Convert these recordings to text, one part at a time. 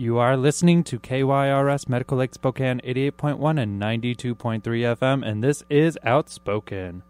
You are listening to KYRS Medical Lake Spokane 88.1 and 92.3 FM, and this is Outspoken.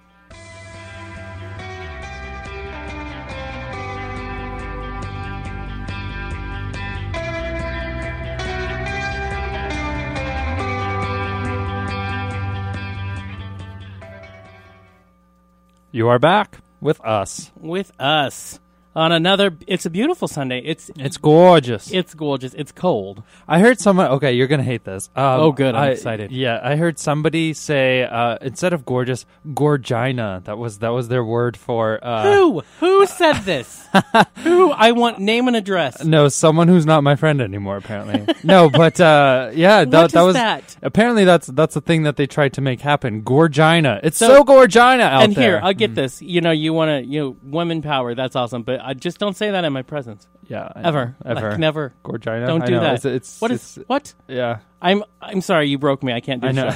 You are back with us. with us on another. It's a beautiful Sunday. It's It's gorgeous. it's gorgeous. It's cold. I heard someone. Okay, you're gonna hate this. Um, Oh, good, I'm I- excited. Yeah, I heard somebody say uh, instead of gorgeous, gorgina. That was that was their word for. Uh, Who who said this? who I want name and address. No, someone who's not my friend anymore. Apparently, no. But uh, yeah, that, What that is was that? apparently that's that's the thing that they tried to make happen. Gorgina. It's so, So- gorgina out there. and there. here, I'll get this. You know, you want to, you know, women power. That's awesome. But I just don't say that in my presence. yeah, I Ever, know. ever, Like, never. Gorgina. Don't do that. It's, it's What is it's- what? Yeah, I'm I'm sorry. You broke me. I can't do I know.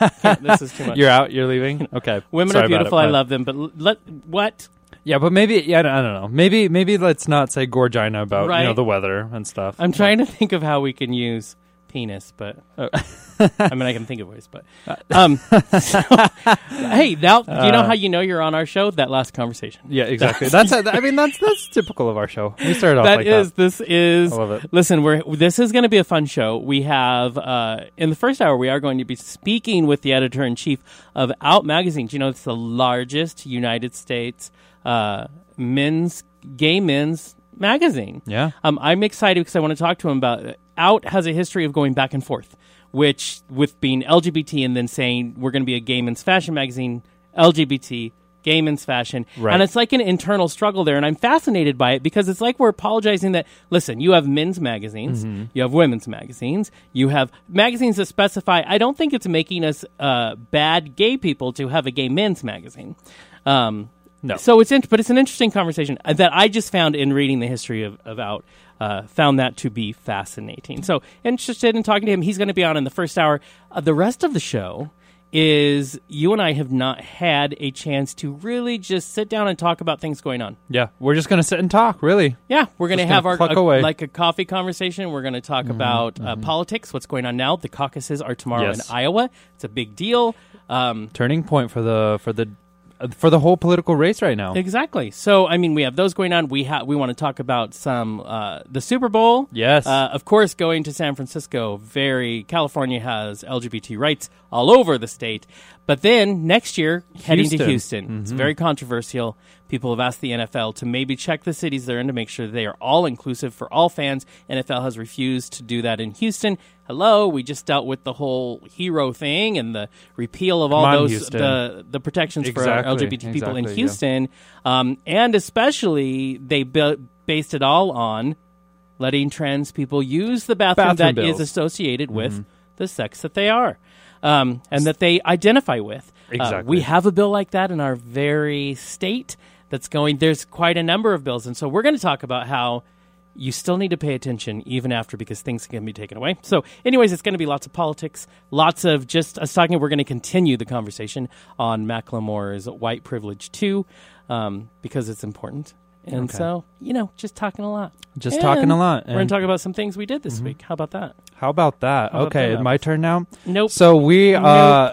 This is too much. You're out. You're leaving. Okay. Women Sorry are about it, beautiful. I love them. But let what? Yeah, but maybe yeah, I don't I don't know. Maybe maybe let's not say gorgina about you know the weather and stuff. I'm trying to think of how we can use penis, but Oh. I mean I can think of ways, but um, so- hey, now you know Uh, how you know you're on our show? That last conversation. Yeah, exactly. That's I mean that's that's typical of our show. We started off That like is, that. this is. I love it. Listen, we're this is going to be a fun show. We have uh, in the first hour we are going to be speaking with the editor in chief of Out Magazine. Do you know it's the largest United States uh, men's gay men's magazine? Yeah. Um, I'm excited because I want to talk to him about Out has a history of going back and forth, which with being LGBT and then saying we're going to be a gay men's fashion magazine, LGBT, gay men's fashion, Right. and it's like an internal struggle there. And I'm fascinated by it because it's like we're apologizing that listen, you have men's magazines, Mm-hmm. you have women's magazines, you have magazines that specify. I don't think it's making us uh, bad gay people to have a gay men's magazine. Um, No. so it's in, but it's an interesting conversation that I just found in reading the history of, of out. Uh, found that to be fascinating. So interested in talking to him. He's going to be on in the first hour. Uh, the rest of the show is you and I have not had a chance to really just sit down and talk about things going on. Yeah, we're just gonna sit and talk. Really. Yeah, we're going to have our a-. Mm-hmm, like a coffee conversation. We're going to talk about uh, politics, what's going on now. The caucuses are tomorrow Yes. in Iowa. It's a big deal. Um, Turning point for the for the uh, for the whole political race right now. Exactly. So, I mean, we have those going on. We have we want to talk about some uh, the Super Bowl. Yes. Uh, of course, going to San Francisco. Very California has LGBT rights all over the state, but then next year heading to Houston. Houston. It's very controversial. People have asked the NFL to maybe check the cities they're in to make sure they are all inclusive for all fans. NFL has refused to do that in Houston. Hello, we just dealt with the whole HERO thing and the repeal of all on, those Houston. the the protections for Exactly, LGBT people in exactly, yeah. Houston, um, and especially they bu- based it all on letting trans people use the bathroom, Bathroom that is bills. associated with the sex that they are, um, and that they identify with. Uh, we have a bill like that in our very state that's going. There's quite a number of bills, and so we're going to talk about how. You still need to pay attention even after because things can be taken away. So, anyways, it's going to be lots of politics, lots of just us talking. We're going to continue the conversation on Macklemore's white privilege too, um, because it's important. And Okay. so, you know, just talking a lot. Just And talking a lot. We're going to talk about some things we did this week. How about that? How about that? How about okay, that? my turn now. Nope. So we uh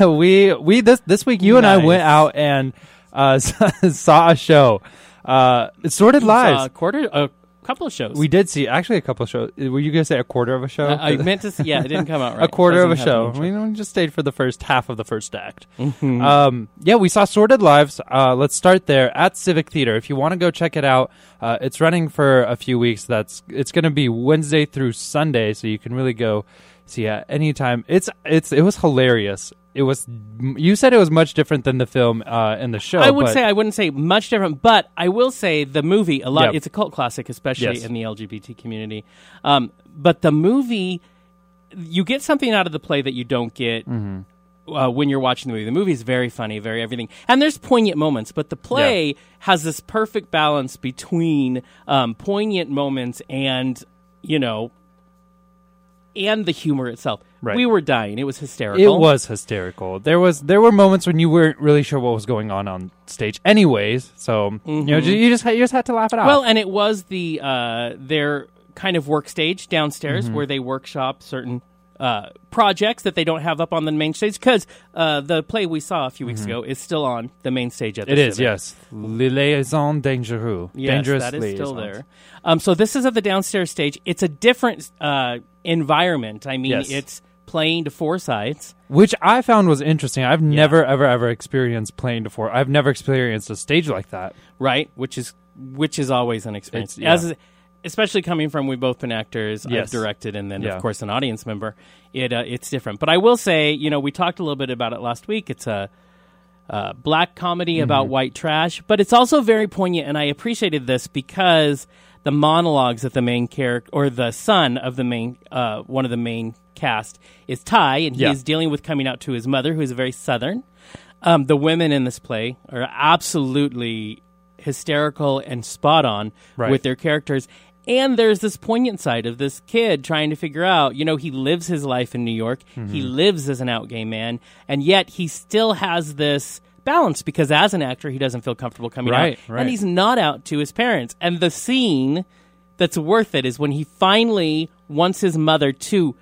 we we this this week you and I went out and uh saw a show. Uh Sordid Saw Lives. a quarter, a couple of shows. We did see actually a couple of shows. Were you going to say a quarter of a show? I, I meant to. Say, yeah, it didn't come out right. a quarter of a show. We we just stayed for the first half of the first act. Mhm. Um, yeah, we saw Sordid Lives. Uh, let's start there at Civic Theater. If you want to go check it out, uh, it's running for a few weeks. That's it's going to be Wednesday through Sunday, so you can really go see it anytime. It's it's it was hilarious. It was you said it was much different than the film uh, and the show. I would say I wouldn't say much different, but I will say the movie a lot. Yep. It's a cult classic, especially Yes. in the LGBT community. Um, but the movie, you get something out of the play that you don't get. Mm-hmm. Uh, when you're watching the movie, the movie is very funny, very everything, and there's poignant moments. But the play has this perfect balance between um, poignant moments and you know, and the humor itself. Right. We were dying; it was hysterical. It was hysterical. There was there were moments when you weren't really sure what was going on on stage, anyways. So you know, Mhm. you just you just had to laugh it out. Well, and it was the uh, their kind of work stage downstairs Mm-hmm. where they workshop certain uh, projects that they don't have up on the main stage because uh, the play we saw a few weeks ago is still on the main stage at the Mm-hmm. It is, yes. Les liaisons dangereux. Yes, Dangerous that is still there. Um, so this is at the downstairs stage. It's a different uh, environment. I mean, Yes. it's playing to four sides. Which I found was interesting. I've never, ever, ever experienced playing to four. I've never experienced a stage like that. right? Which is which is always an experience. Yeah. As especially coming from we've both been actors, Yes. I've directed, and then Yeah. of course an audience member. It uh, it's different. But I will say, you know, we talked a little bit about it last week. It's a uh, black comedy Mm-hmm. about white trash, but it's also very poignant, and I appreciated this because the monologues that the main character or the son of the main uh, one of the main cast is Ty, and he Yeah. is dealing with coming out to his mother, who is very southern. Um, the women in this play are absolutely hysterical and spot on Right. with their characters. And there's this poignant side of this kid trying to figure out, you know, he lives his life in New York. He lives as an out gay man, and yet he still has this balance because as an actor, he doesn't feel comfortable coming Right, out. right. And he's not out to his parents. And the scene that's worth it is when he finally wants his mother to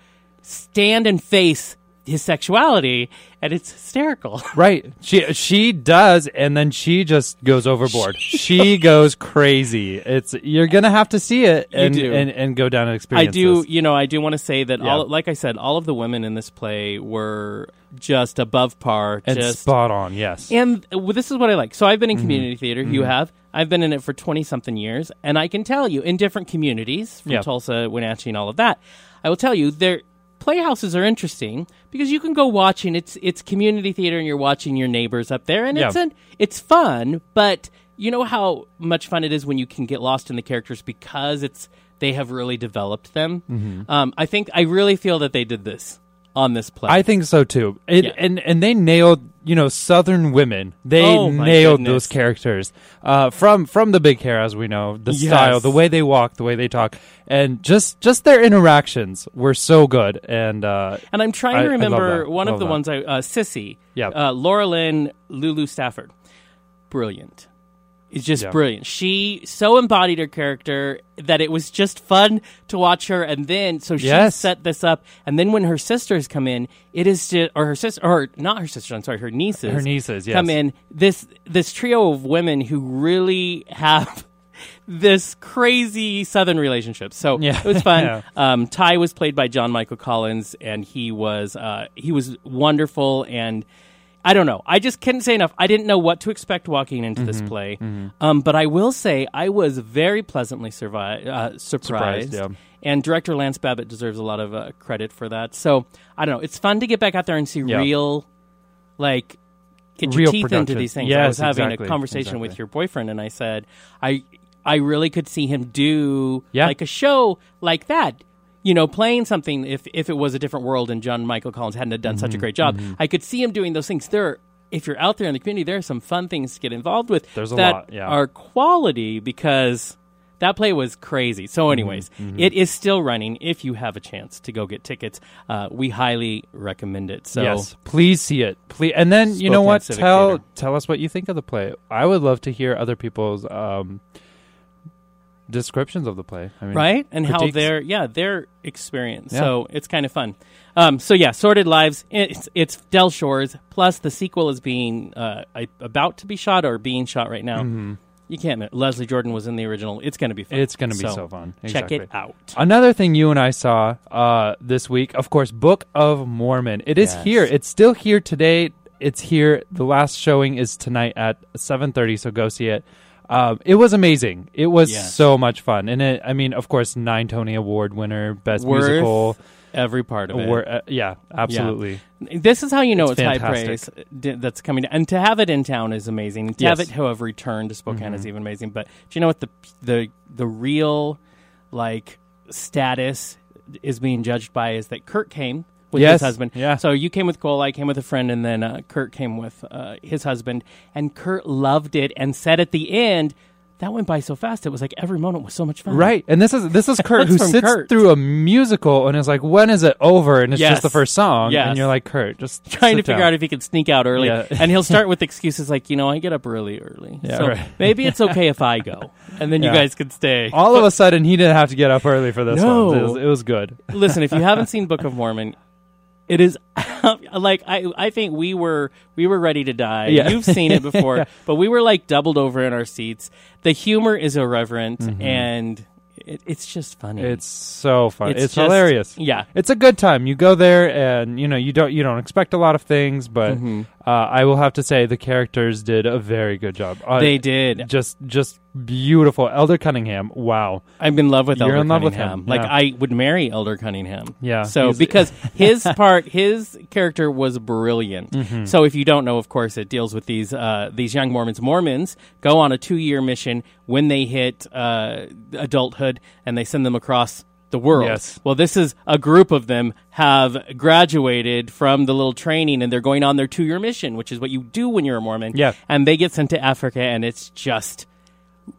stand and face his sexuality, and it's hysterical. Right. She she does, and then she just goes overboard. she goes crazy. It's you're gonna have to see it and do. and, and go down and experience. I do, this. you know, I do want to say that Yeah. all, like I said, all of the women in this play were just above par, and just spot on. Yes. And well, this is what I like. So I've been in Mm-hmm. community theater. You have. I've been in it for twenty something years, and I can tell you, in different communities, from Yeah. Tulsa, Wenatchee, and all of that, I will tell you, their playhouses are interesting because you can go watching. It's it's community theater, and you're watching your neighbors up there, and it's an it's fun. But you know how much fun it is when you can get lost in the characters because it's they have really developed them. Mm-hmm. Um, I think I really feel that they did this on this play. I think so too. It, Yeah. and and they nailed you know Southern women. They Oh, nailed goodness. those characters uh, from from the big hair, as we know, the Yes. style, the way they walk, the way they talk, and just just their interactions were so good. And uh, And I'm trying I- to remember one Love of the that. ones I uh, Sissy, Yeah. uh, Laura Lynn, Lulu Stafford, brilliant. It's just Yeah. brilliant. She so embodied her character that it was just fun to watch her. And then, so she Yes. set this up. And then when her sisters come in, it is just, or her sister, or not her sister, I'm sorry, her nieces. Her nieces, yes. come in. This this trio of women who really have. This crazy Southern relationship, so Yeah. it was fun. Yeah. Um, Ty was played by John Michael Collins, and he was uh, he was wonderful. And I don't know, I just couldn't say enough. I didn't know what to expect walking into Mm-hmm. this play, um, but I will say I was very pleasantly survi- uh, surprised. Surprised, yeah. And director Lance Babbitt deserves a lot of uh, credit for that. So I don't know, it's fun to get back out there and see Yeah. real, like. Get your Real teeth into production. these things. I Yes, was having exactly, a conversation with exactly. your boyfriend, and I said, I I really could see him do Yeah. like a show like that. You know, playing something if if it was a different world and John Michael Collins hadn't done Mm-hmm, such a great job, I could see him doing those things. There, if you're out there in the community, there are some fun things to get involved with. There's a that lot, yeah. are quality because that play was crazy. So, Mm-hmm, anyways, it is still running. If you have a chance to go get tickets, uh, we highly recommend it. So, yes, please see it. Please, and then you know what? Civic Tell Theater. tell us what you think of the play. I would love to hear other people's um, descriptions of the play. I mean, right and how their yeah their experience Yeah. so it's kind of fun um, so yeah sordid lives it's it's del shores plus the sequel is being uh, about to be shot or being shot right now you can't mi- leslie jordan was in the original it's going to be fun Mm-hmm. It's going to be so, fun. check it out Another thing you and I saw uh, this week, of course, Book of Mormon. It is Yes. here. It's still here today. It's here. The last showing is tonight at seven thirty. So go see it. Um, it was amazing. It was Yes. so much fun, and it. I mean, of course, nine Tony Award winner, best Worth musical. every part of it uh, yeah, absolutely. This is how you know it's, It's high praise d- that's coming, and to have it in town is amazing. To have Yes. it, however, returned to Spokane Mm-hmm. is even amazing. But do you know what the the the real like status is being judged by is that Kurt came with Yes. his husband. Yeah. So you came with Cole, I came with a friend, and then uh, Kurt came with uh, his husband, and Kurt loved it and said at the end. that went by so fast. It was like every moment was so much fun. Right, and this is this is Kurt who sits Kurt. through a musical and is like, "When is it over?" And it's Yes. just the first song, Yes. and you're like, "Kurt, just Trying to figure down." out if he can sneak out early, Yeah. and he'll start with excuses like, you know, I get up really early, Yeah, so right. maybe it's okay if I go, and then you guys could stay. All of a sudden, he didn't have to get up early for this No. one. It was, it was good. Listen, if you haven't seen Book of Mormon, it is like I I think we were we were ready to die. Yeah. You've seen it before, but we were like doubled over in our seats. The humor is irreverent and it, it's just funny. Mm-hmm. It's so fun. It's, It's just- hilarious. yeah. It's a good time. You go there, and you know you don't you don't expect a lot of things, but Mm-hmm. Uh, I will have to say the characters did a very good job. Uh, They did. just just beautiful. Elder Cunningham. Wow. I'm in love with You're Elder in love with Cunningham. him, Like yeah. I would marry Elder Cunningham. Yeah, So because his part, his character was brilliant. Mm-hmm. So if you don't know, of course, it deals with these uh, these young Mormons. Mormons go on a two year mission when they hit uh, adulthood, and they send them across the world. Yes. Well, this is a group of them have graduated from the little training, and they're going on their two year mission, which is what you do when you're a Mormon. Yeah. And they get sent to Africa, and it's just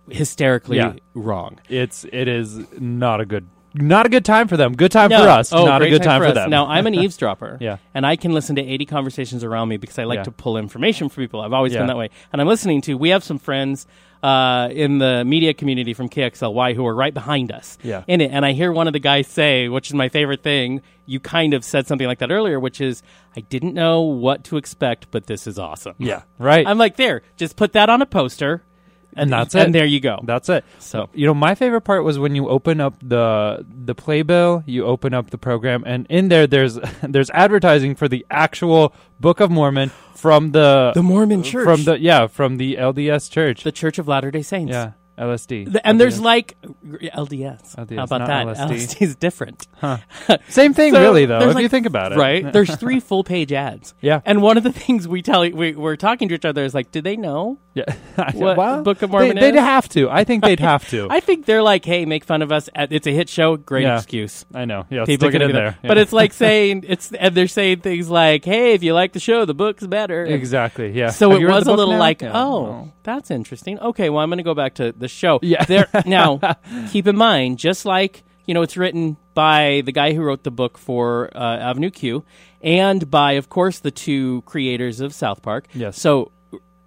hysterically Yeah. wrong. It's it is not a good not a good time for them. Good time No. for us. Oh, not a great good time, for, us. them. Now, I'm an eavesdropper. Yeah. And I can listen to 80 conversations around me because I like Yeah. to pull information from people. I've always Yeah. been that way. And I'm listening to, we have some friends uh, in the media community from KXLY who are right behind us Yeah. in it. And I hear one of the guys say, which is my favorite thing, you kind of said something like that earlier, which is, I didn't know what to expect, but this is awesome. yeah, right. I'm like, there, just put that on a poster. And that's it. and there you go. That's it. So- you know, my favorite part was when you open up the the playbill, you open up the program, and in there there's there's advertising for the actual Book of Mormon from the The Mormon Church. from the yeah from the LDS Church. the Church of Latter day Saints. yeah, LSD. The- and there's like LDS. LDS, How about not that? LSD. LSD is different. same thing, So, really though. there's If like- you think about it, Right? There's three full page ads. Yeah. And one of the things we tell we, we're talking to each other is like, do they know? Yeah. What well, Book of Mormon they, would have to. I think they'd have to. I think they're like, hey, make fun of us. It's a hit show. Great Yeah. excuse. I know. Yeah, People stick are it in be there. like- But it's like saying it's and they're saying things like, "Hey, if you like the show, the book's better." exactly. Yeah. So Have it was a little now? like, Yeah. oh, that's interesting. Okay, well, I'm going to go back to the show. Yeah. There now, keep in mind, just like you know, it's written by the guy who wrote the book for uh, Avenue Q, and by, of course, the two creators of South Park. Yes. So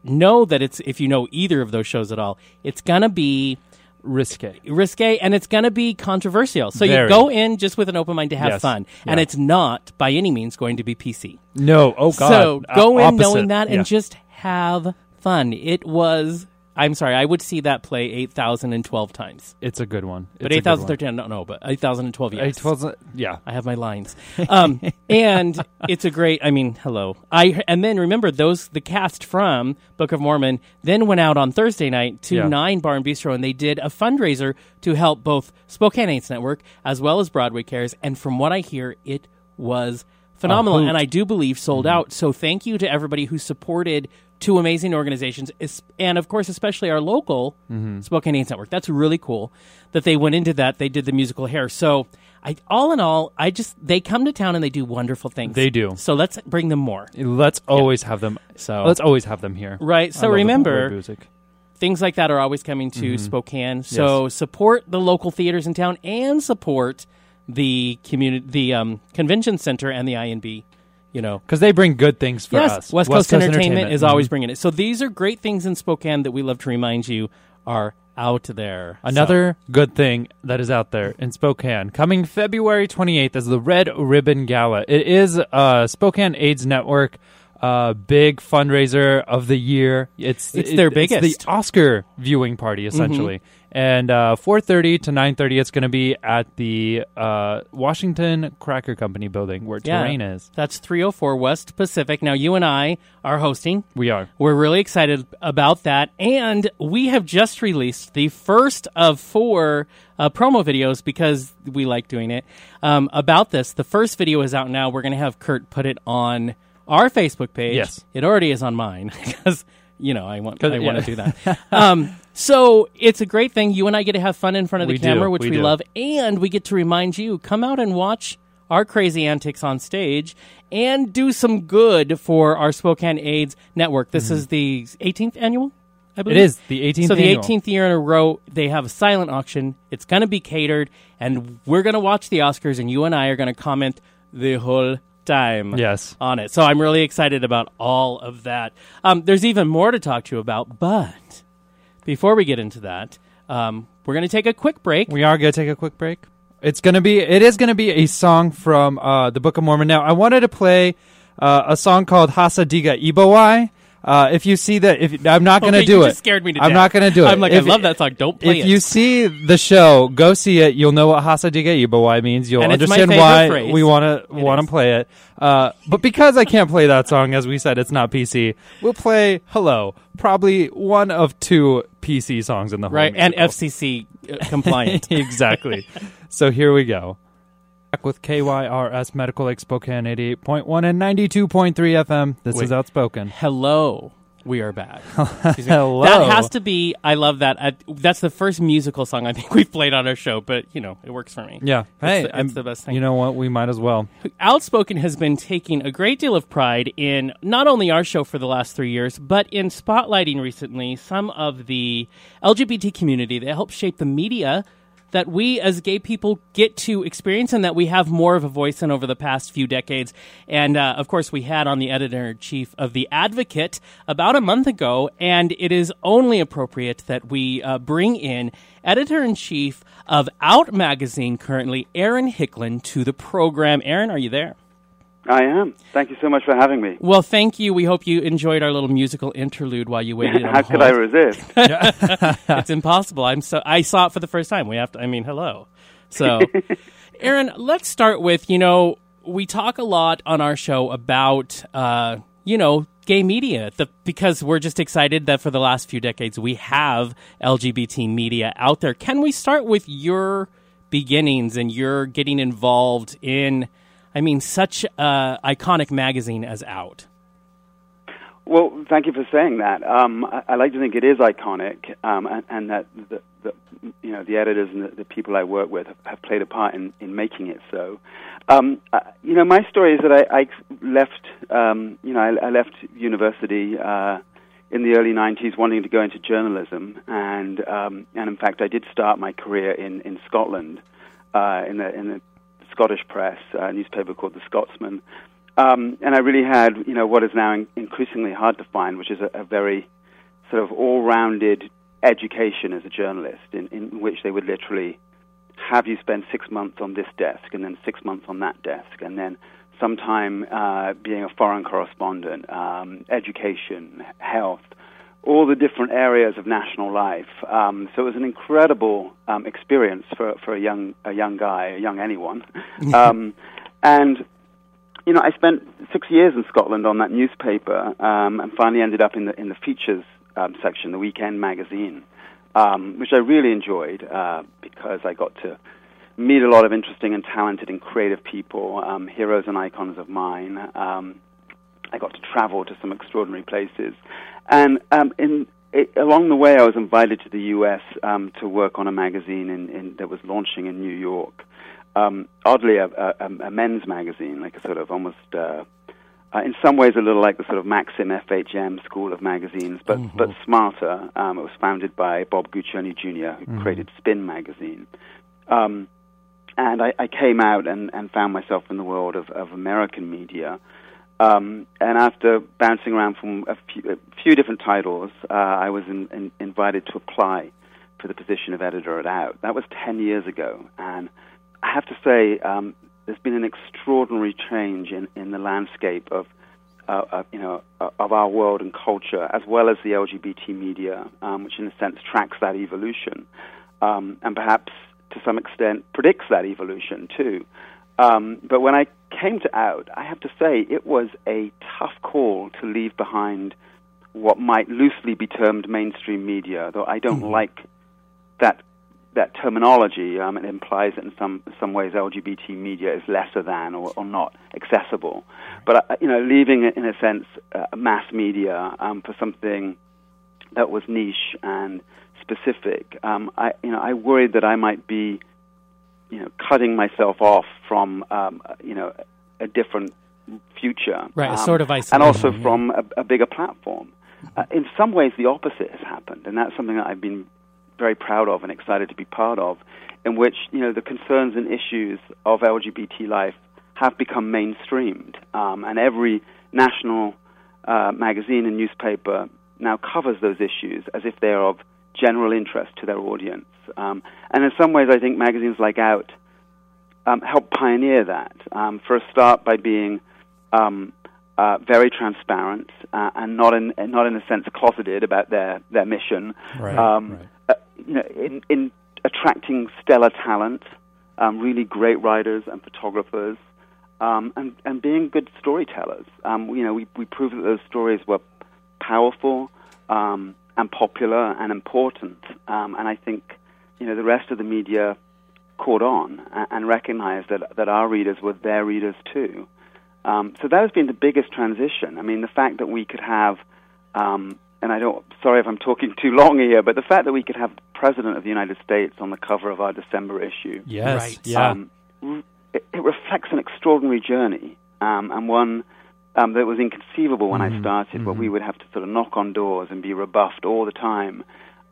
know that it's if you know either of those shows at all, it's to be risque. risque and it's to be controversial. So you go in just with an open mind to have Yes. fun, and it's not by any means going to be PC. No. Oh God. So Uh, go in opposite. knowing that Yeah. and just have fun. It was. I'm sorry, I would see that play 8,012 times. it's a good one. But It's one. 8,013, no, no, but 8,012, yes. Eight twelve- Yeah. I have my lines. Um, and it's a great, I mean, hello. I And then remember, those, the cast from Book of Mormon then went out on Thursday night to Yeah. Nyne Bar and Bistro and they did a fundraiser to help both Spokane AIDS Network as well as Broadway Cares. And from what I hear, it was phenomenal. And I do believe sold out. So thank you to everybody who supported two amazing organizations, and of course, especially our local Spokane AIDS Network. That's really cool that they went into that. They did the musical hair. So, I, all in all, I just they come to town and they do wonderful things. They do. So let's bring them more. Let's always have them. So- let's always have them here. Right. So remember, music. things like that are always coming to Spokane. So support the local theaters in town and support the community, the um, convention center and the INB. You know, because they bring good things for yes, us. West Coast, Entertainment, is Mhm. always bringing it. So these are great things in Spokane that we love to remind you are out there. Another good thing that is out there in Spokane coming February 28th is the Red Ribbon Gala. It is uh, Spokane AIDS Network. Uh, big fundraiser of the year. It's It's their It's biggest. the Oscar viewing party essentially. And uh, 4:30 to 9:30, it's going to be at the uh, Washington Cracker Company building where yeah, Terrain is. That's 304 West Pacific. Now you and I are hosting. We are. We're really excited about that. And we have just released the first of four uh, promo videos because we like doing it um, about this. The first video is out now. We're going to have Kurt put it on our Facebook page. Yes. It already is on mine because, you know, I want, I want to do that. um, so it's a great thing. You and I get to have fun in front of the We do. camera, which We we, love. And we get to remind you come out and watch our crazy antics on stage and do some good for our Spokane AIDS network. This Mm-hmm. is the 18th annual I believe. is the 18th. So the annual. 18th year in a row, they have a silent auction. It's going to be catered, and we're going to watch the Oscars, and you and I are going to comment the whole time Yes. on it. So I'm really excited about all of that. Um, there's even more to talk to you about, but before we get into that, um, we're going to take a quick break. We are going to take a quick break. It's going to be. It is going to be a song from uh, the Book of Mormon. Now, I wanted to play uh, a song called Hasa Diga Eebowai. Uh, if you see that, if I'm not going to Okay, do you it, scared me to I'm death. not going to do it. I'm like, If- I love that song. Don't play if it. If you see the show, go see it. You'll know what Hasa Diga Eebowai means. You'll And understand why phrase. we want to want to play it. Uh, but because I can't play that song, as we said, it's not PC. We'll play "Hello," probably one of two PC songs in the whole right, and. FCC uh, compliant. exactly. so here we go. Back with KYRS Medical Lake Spokane 88.1 and 92.3 FM. This Wait. is Outspoken. Hello, we are back. Hello. That has to be. I love that. I, that's the first musical song I think we've played on our show, but you know it works for me. Yeah. Hey, the- it's the best thing. You know what? We might as well. Outspoken has been taking a great deal of pride in not only our show for the last three years, but in spotlighting recently some of the LGBT community that helps shape the media that we as gay people get to experience and that we have more of a voice in over the past few decades. And uh, of course, we had on the editor in chief of The Advocate about a month ago, and it is only appropriate that we uh, bring in editor in chief of Out Magazine currently, Aaron Hicklin, to the program. Aaron, are you there? I am. Thank you so much for having me. Well, thank you. We hope you enjoyed our little musical interlude while you waited on How could I resist? it's impossible. I'm so I saw it for the first time. We have to. I mean, hello. So, Aaron, let's start with you know we talk a lot on our show about uh, you know gay media the, because we're just excited that for the last few decades we have LGBT media out there. Can we start with your beginnings and your getting involved in? I mean, such an iconic magazine as Out. Well, thank you for saying that. Um, I, I like to think it is iconic, um, and, and that the, the, you know the editors and the, the people I work with have, have played a part in, in making it so. Um, uh, you know, my story is that I, I left. Um, you know, I, I left university uh, in the early '90s, wanting to go into journalism, and um, and in fact, I did start my career in in Scotland, uh, in the in the Scottish press, a newspaper called the Scotsman. Um, and I really had, you know, what is now in- increasingly hard to find, which is a, a very sort of all-rounded education as a journalist, in, in which they would literally have you spend six months on this desk, and then six months on that desk, and then sometime uh, being a foreign correspondent, um, education, health, all the different areas of national life. Um, so it was an incredible um, experience for, for a young a young guy, a young anyone, um, and you know, I spent six years in Scotland on that newspaper, um, and finally ended up in the in the features um, section, the weekend magazine, um, which I really enjoyed uh, because I got to meet a lot of interesting and talented and creative people, um, heroes and icons of mine. I got to travel to some extraordinary places, and um, in it, along the way, I was invited to the U.S. Um, to work on a magazine in, in, that was launching in New York um, oddly a, a, a men's magazine, like a sort of almost, uh, uh, in some ways, a little like the sort of Maxim FHM school of magazines, but but smarter. Um, it was founded by Bob Guccione Jr., who created Spin magazine. Um, and I, I came out and, and found myself in the world of, of American media. Um, and after bouncing around from a few, a few different titles, uh, I was in, in, invited to apply for the position of editor at Out. That was 10 years ago. And I have to say, um, there's been an extraordinary change in, in the landscape of, uh, of, you know, of our world and culture, as well as the LGBT media, um, which in a sense tracks that evolution, um, and perhaps to some extent predicts that evolution too. Um, but when I came to Out, I have to say it was a tough call to leave behind what might loosely be termed mainstream media, though I don't like that that terminology. Um, it implies that in some some ways LGBT media is lesser than or, or not accessible. But uh, you know, leaving it in a sense uh, mass media um, for something that was niche and specific, um, I you know I worried that I might be you know cutting myself off from um, you know a different future, Right, a um, sort of isolation. and also yeah. from a, a bigger platform. Uh, in some ways, the opposite has happened, and that's something that I've been very proud of and excited to be part of, in which you know the concerns and issues of LGBT life have become mainstreamed, um, and every national uh, magazine and newspaper now covers those issues as if they're of general interest to their audience. Um, and in some ways, I think magazines like Out um, help pioneer that. Um, for a start, by being um, uh, very transparent uh, and not in not in a sense closeted about their their mission. Right, um, right. Uh, you know, in, in attracting stellar talent, um, really great writers and photographers, um, and and being good storytellers. Um, you know, we we proved that those stories were powerful um, and popular and important. Um, and I think you know the rest of the media caught on and, and recognized that that our readers were their readers too. Um, so that has been the biggest transition. I mean, the fact that we could have, um, and I don't, sorry if I'm talking too long here, but the fact that we could have the President of the United States on the cover of our December issue, Yes. Right. Yeah. um, it, it reflects an extraordinary journey um, and one um, that was inconceivable when I started, where we would have to sort of knock on doors and be rebuffed all the time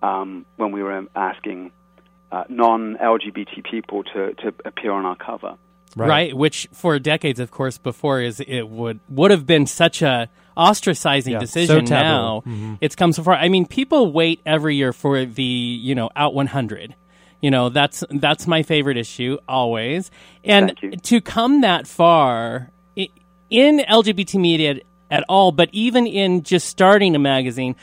um, when we were asking uh, non-LGBT people to, to appear on our cover. right. Which for decades, of course, before is it would would have been such a ostracizing Yeah, decision. taboo. now Mm-hmm. it's come so far. I mean, people wait every year for the you know out 100. You know that's that's my favorite issue always, and to come that far i- in LGBT media at all, but even in just starting a magazine,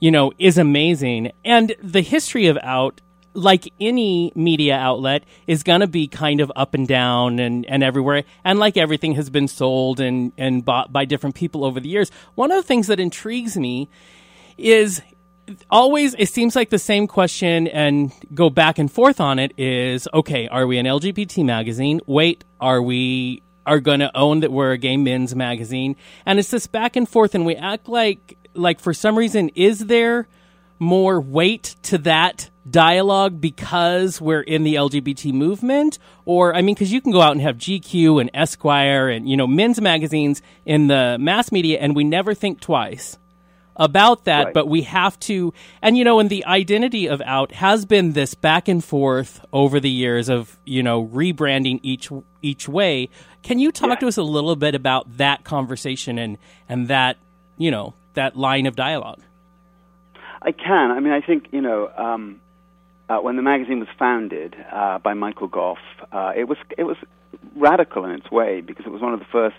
you know, is amazing. And the history of Out, like any media outlet, is going to be kind of up and down and, and everywhere. And like everything has been sold and, and bought by different people over the years. One of the things that intrigues me is always it seems like the same question and go back and forth on it is okay are we an lgbt magazine wait are we are going to own that we're a gay men's magazine and it's this back and forth and we act like like for some reason is there more weight to that dialogue because we're in the LGBT movement or I mean cuz you can go out and have GQ and Esquire and you know men's magazines in the mass media and we never think twice about that, Right. but we have to, and you know, and the identity of Out has been this back and forth over the years of you know rebranding each each way. Can you talk Yeah. to us a little bit about that conversation and and that you know that line of dialogue? I can. I mean, I think you know um, uh, when the magazine was founded uh, by Michael Goff, uh, it was it was radical in its way because it was one of the first.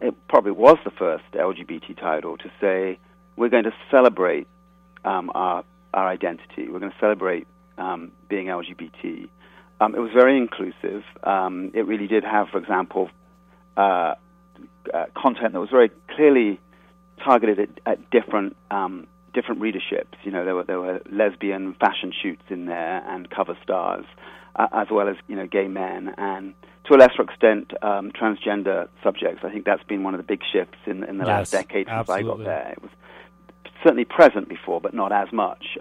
It probably was the first LGBT title to say we're going to celebrate um, our our identity. We're going to celebrate um, being LGBT. Um, it was very inclusive. Um, it really did have, for example, uh, uh, content that was very clearly targeted at, at different um, different readerships. You know, there were there were lesbian fashion shoots in there and cover stars, uh, as well as you know gay men and to a lesser extent um, transgender subjects. I think that's been one of the big shifts in in the last decade since I got there. It was certainly present before, but not as much.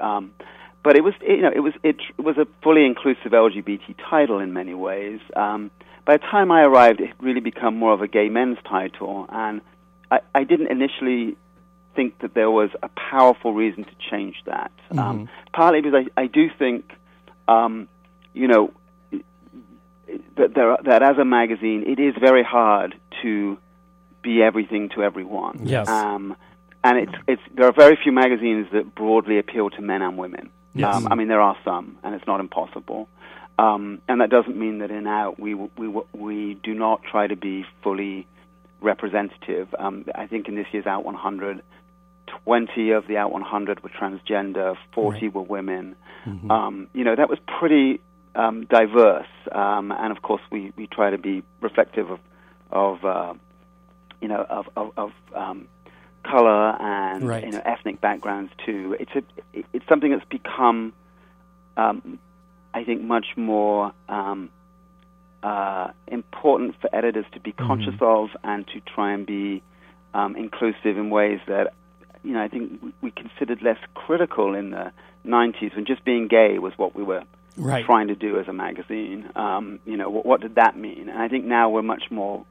Um, but it was, you know, it was it, it was a fully inclusive LGBT title in many ways. Um, by the time I arrived, it had really become more of a gay men's title, and I, I didn't initially think that there was a powerful reason to change that. Um, partly because I, I do think, um, you know, that, there, are- that as a magazine, it is very hard to be everything to everyone. Yes. Um, and it's it's there are very few magazines that broadly appeal to men and women. Yes. Um, I mean, there are some, and it's not impossible. Um, and that doesn't mean that in out we we we do not try to be fully representative. Um, I think in this year's Out 100, 20 of the Out 100 were transgender, 40 were women. Um, you know, that was pretty um, diverse. Um, and of course, we, we try to be reflective of, of uh, you know, of, of, of um, color and Right. you know, ethnic backgrounds too. It's a, it's something that's become, um, I think, much more um, uh, important for editors to be conscious of and to try and be um, inclusive in ways that, you know, I think we- we considered less critical in the 90s when just being gay was what we were Right. trying to do as a magazine. Um, you know, what, what did that mean? And I think now we're much more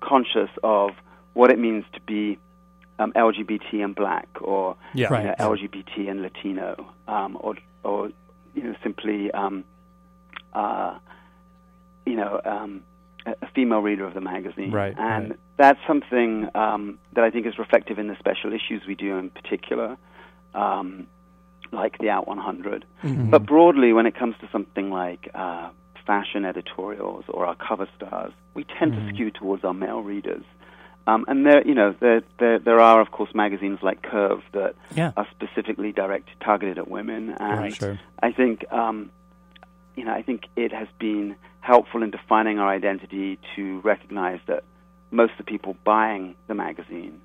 conscious of what it means to be um, LGBT and black, or Yeah. you know, LGBT and Latino, um, or or you know simply um, uh, you know um, a a female reader of the magazine, Right, and right. that's something um, that I think is reflective in the special issues we do in particular, um, like the Out 100. Mm-hmm. But broadly, when it comes to something like uh, fashion editorials or our cover stars, we tend Mm-hmm. to skew towards our male readers. Um, and there, you know, there, there, there are of course magazines like Curve that Yeah. are specifically directed, targeted at women. And Right. Sure. I think, um, you know, I think it has been helpful in defining our identity to recognize that most of the people buying the magazine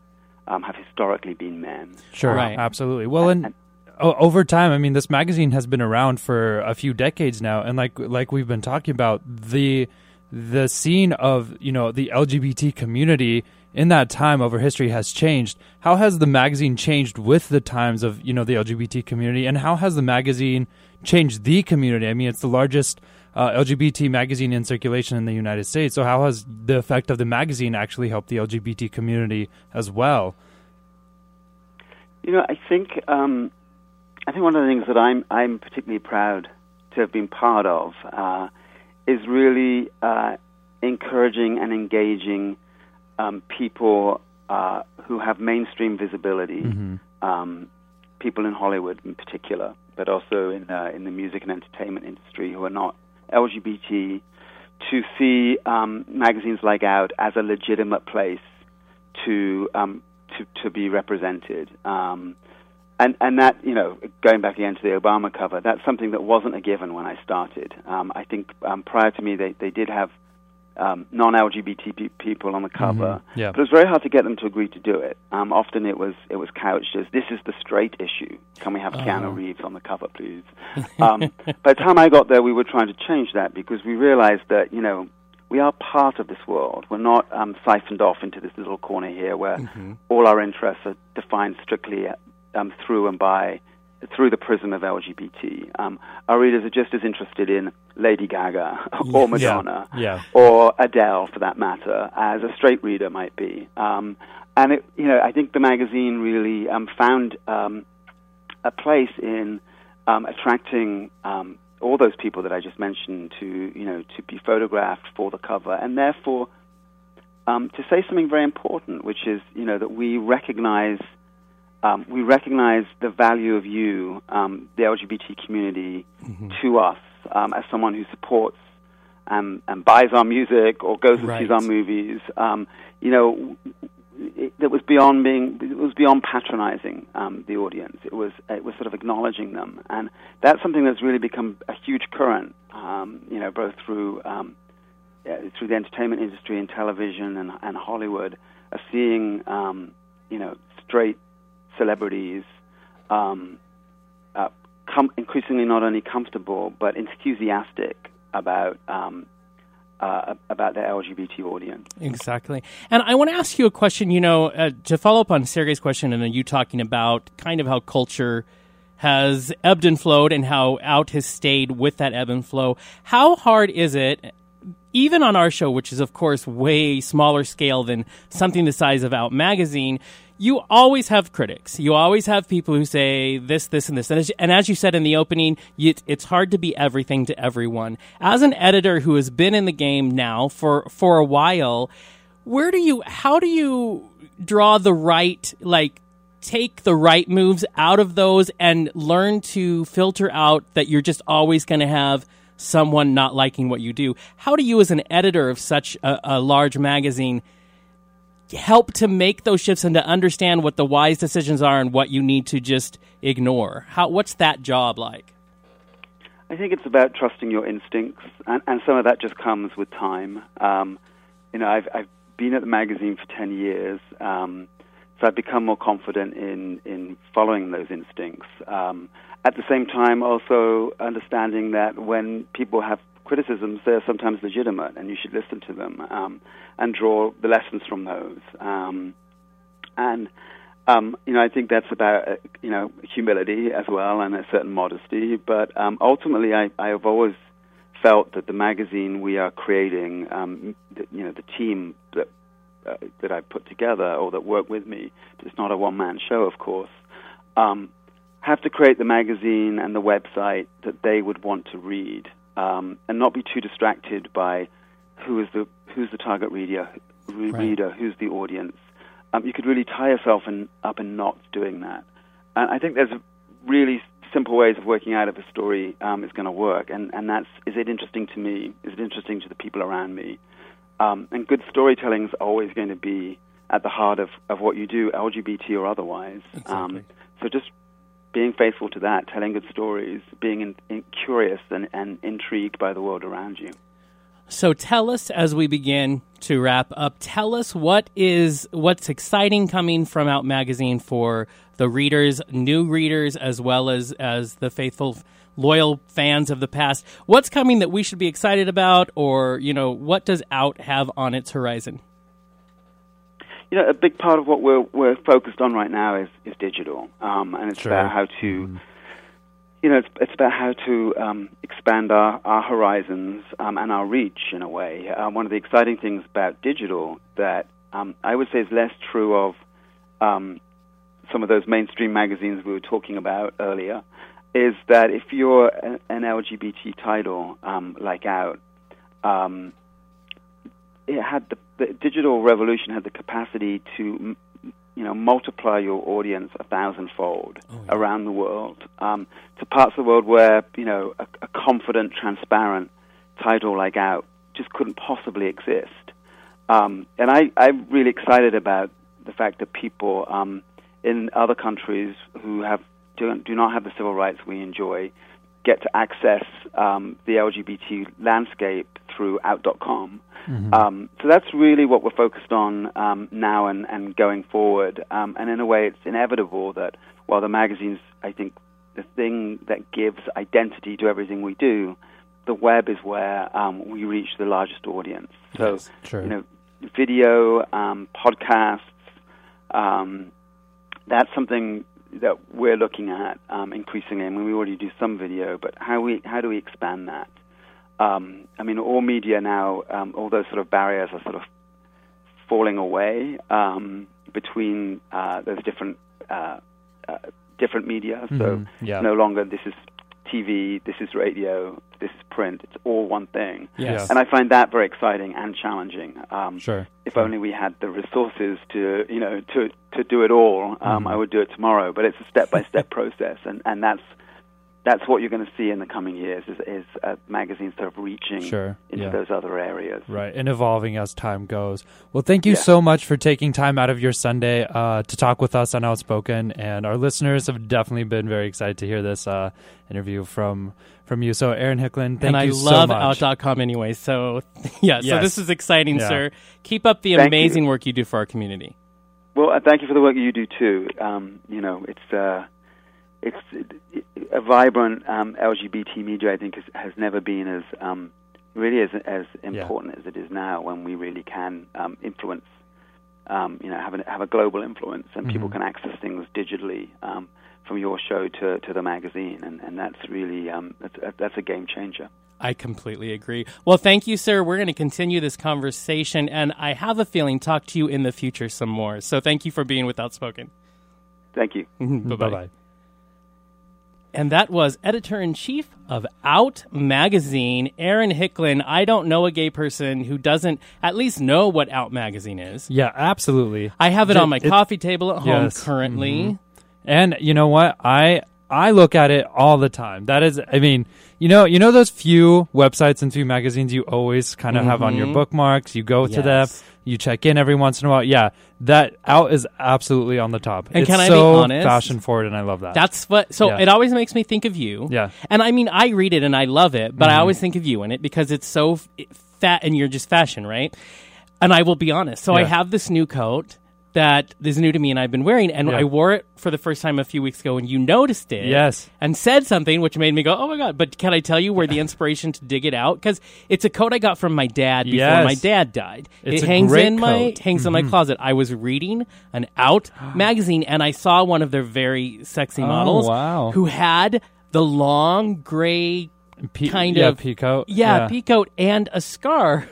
um, have historically been men. Sure, Right. absolutely. Well, and And- o- over time, I mean, this magazine has been around for a few decades now, and like like we've been talking about the the scene of you know the LGBT community in that time over history has changed. How has the magazine changed with the times of you know the LGBT community, and how has the magazine changed the community? I mean, it's the largest. Uh, LGBT magazine in circulation in the United States. So, how has the effect of the magazine actually helped the LGBT community as well? You know, I think um, I think one of the things that I'm I'm particularly proud to have been part of uh, is really uh, encouraging and engaging um, people uh, who have mainstream visibility, um, people in Hollywood in particular, but also in uh, in the music and entertainment industry who are not LGBT, to see um, magazines like Out as a legitimate place to um, to to be represented. Um, and and that you know, going back again to the Obama cover, that's something that wasn't a given when I started. Um, I think um, prior to me, they they did have um, non-LGBT people on the cover, Yeah. but it was very hard to get them to agree to do it. Um, often it was it was couched as this is the straight issue. Can we have Keanu Reeves on the cover, please? um, by the time I got there, we were trying to change that because we realized that you know we are part of this world. We're not um, siphoned off into this little corner here where all our interests are defined strictly um, through and by through the prism of LGBT. Um, our readers are just as interested in Lady Gaga or Madonna Yeah. or Adele, for that matter, as a straight reader might be. Um, and it, you know, I think the magazine really um, found um, a place in um, attracting um, all those people that I just mentioned to, you know, to be photographed for the cover, and therefore um, to say something very important, which is, you know, that we recognize. Um, we recognize the value of you, um, the LGBT community, to us um, as someone who supports and, and buys our music or goes and Right. sees our movies. Um, you know, it, it was beyond being it was beyond patronizing um, the audience. It was it was sort of acknowledging them, and that's something that's really become a huge current. Um, you know, both through through the entertainment industry and television and, and Hollywood, of seeing um, you know straight celebrities um, uh, com- increasingly not only comfortable but enthusiastic about um, uh, about their LGBT audience. Exactly. And I want to ask you a question, you know, uh, to follow up on Sergey's question and then you talking about kind of how culture has ebbed and flowed and how out has stayed with that ebb and flow. How hard is it, even on our show, which is, of course, way smaller scale than something the size of Out Magazine, you always have critics. You always have people who say this, this, and this. And as, and as you said in the opening, you, it's hard to be everything to everyone. As an editor who has been in the game now for, for a while, where do you, how do you draw the right, like, take the right moves out of those and learn to filter out that you're just always going to have someone not liking what you do. How do you, as an editor of such a, a large magazine, help to make those shifts and to understand what the wise decisions are and what you need to just ignore? How, what's that job like? I think it's about trusting your instincts, and, and some of that just comes with time. Um, you know, I've, I've been at the magazine for 10 years, um, so I've become more confident in, in following those instincts. Um, at the same time, also understanding that when people have criticisms, they're sometimes legitimate, and you should listen to them um, and draw the lessons from those. Um, and um, you know, I think that's about uh, you know humility as well and a certain modesty. But um, ultimately, I, I have always felt that the magazine we are creating, um, the, you know, the team that uh, that I put together or that work with me. It's not a one man show, of course. Have to create the magazine and the website that they would want to read, um, and not be too distracted by who is the who's the target reader, re- Right. reader, who's the audience. Um, you could really tie yourself in, up in knots doing that. And I think there's really simple ways of working out if a story um, is going to work, and and that's is it interesting to me? Is it interesting to the people around me? Um, and good storytelling is always going to be at the heart of, of what you do, LGBT or otherwise. Um, Exactly. so just being faithful to that, telling good stories, being in, in curious and, and intrigued by the world around you. So tell us as we begin to wrap up, tell us what is what's exciting coming from Out Magazine for the readers, new readers, as well as as the faithful, loyal fans of the past. What's coming that we should be excited about, or you know, what does Out have on its horizon? You know, a big part of what we're we're focused on right now is is digital, um, and it's Sure. about how to, you know, it's it's about how to um, expand our our horizons um, and our reach in a way. Um, one of the exciting things about digital that um, I would say is less true of um, some of those mainstream magazines we were talking about earlier is that if you're an LGBT title um, like Out, um, it had the, the digital revolution had the capacity to you know multiply your audience a thousandfold around the world um, to parts of the world where you know a, a confident, transparent title like Out just couldn't possibly exist. Um, and I, I'm really excited about the fact that people um, in other countries who have do, do not have the civil rights we enjoy get to access um, the LGBT landscape through out.com. Um, so that's really what we're focused on um, now and, and going forward. Um, and in a way, it's inevitable that while the magazine's, I think, the thing that gives identity to everything we do, the web is where um, we reach the largest audience. So, Yes, true. you know, video, um, podcasts, um, that's something that we're looking at um, increasingly. I mean, we already do some video, but how we how do we expand that? Um, I mean, all media now, um, all those sort of barriers are sort of falling away um, between uh, those different uh, uh, different media. So Mhm, yeah. no longer this is TV, this is radio, this is print. It's all one thing. Yes. And I find that very exciting and challenging. Um, Sure. If only we had the resources to, you know, to to do it all, um, Mm-hmm. I would do it tomorrow. But it's a step by step process, and and that's that's what you're going to see in the coming years is is uh, magazines sort of reaching Sure, into yeah. those other areas. Right, and evolving as time goes. Well, thank you Yeah. so much for taking time out of your Sunday uh, to talk with us on Outspoken, and our listeners have definitely been very excited to hear this uh, interview from from you. So, Aaron Hicklin, thank and I you love so much. out.com anyway. So, yeah, so this is exciting, Yeah. sir. Keep up the Thank you. amazing work you do for our community. Well, uh, thank you for the work you do too. Um, you know, it's it's a vibrant um, LGBT media. I think has, has never been as um, really as as important as it is now. When we really can um, influence, um, you know, have a, have a global influence, and people Mhm. can access things digitally um, from your show to to the magazine, and, and that's really um, that's, that's a game changer. I completely agree. Well, thank you, sir. We're going to continue this conversation, and I have a feeling talk to you in the future some more. So, thank you for being with Outspoken. Thank you. Bye Bye bye. And that was editor in chief of Out Magazine, Aaron Hicklin. I don't know a gay person who doesn't at least know what Out Magazine is. Yeah, absolutely. I have it Ju- on my it- coffee table at home Yes. currently. Mhm. And you know what? I I look at it all the time. That is, I mean, you know, you know those few websites and few magazines you always kind of have on your Mhm. bookmarks. You go to them, you check in every once in a while. Yeah, that out is absolutely on the top. And it's can I be honest? fashion forward, and I love that. That's what. So Yeah. it always makes me think of you. Yeah. And I mean, I read it and I love it, but I Mhm. always think of you in it because it's so fat and you're just fashion, right? And I will be honest. So I have this new coat that is new to me and I've been wearing, and Yeah. I wore it for the first time a few weeks ago, and you noticed it. Yes. And said something which made me go, "Oh my god!" But can I tell you where the inspiration to dig it out? Because it's a coat I got from my dad before Yes. my dad died. It's it hangs in my coat. Mm-hmm. hangs in my closet. I was reading an Out magazine, and I saw one of their very sexy Oh, models wow. who had the long gray Pe- kind yeah, of peacoat. yeah, pea coat and a scarf.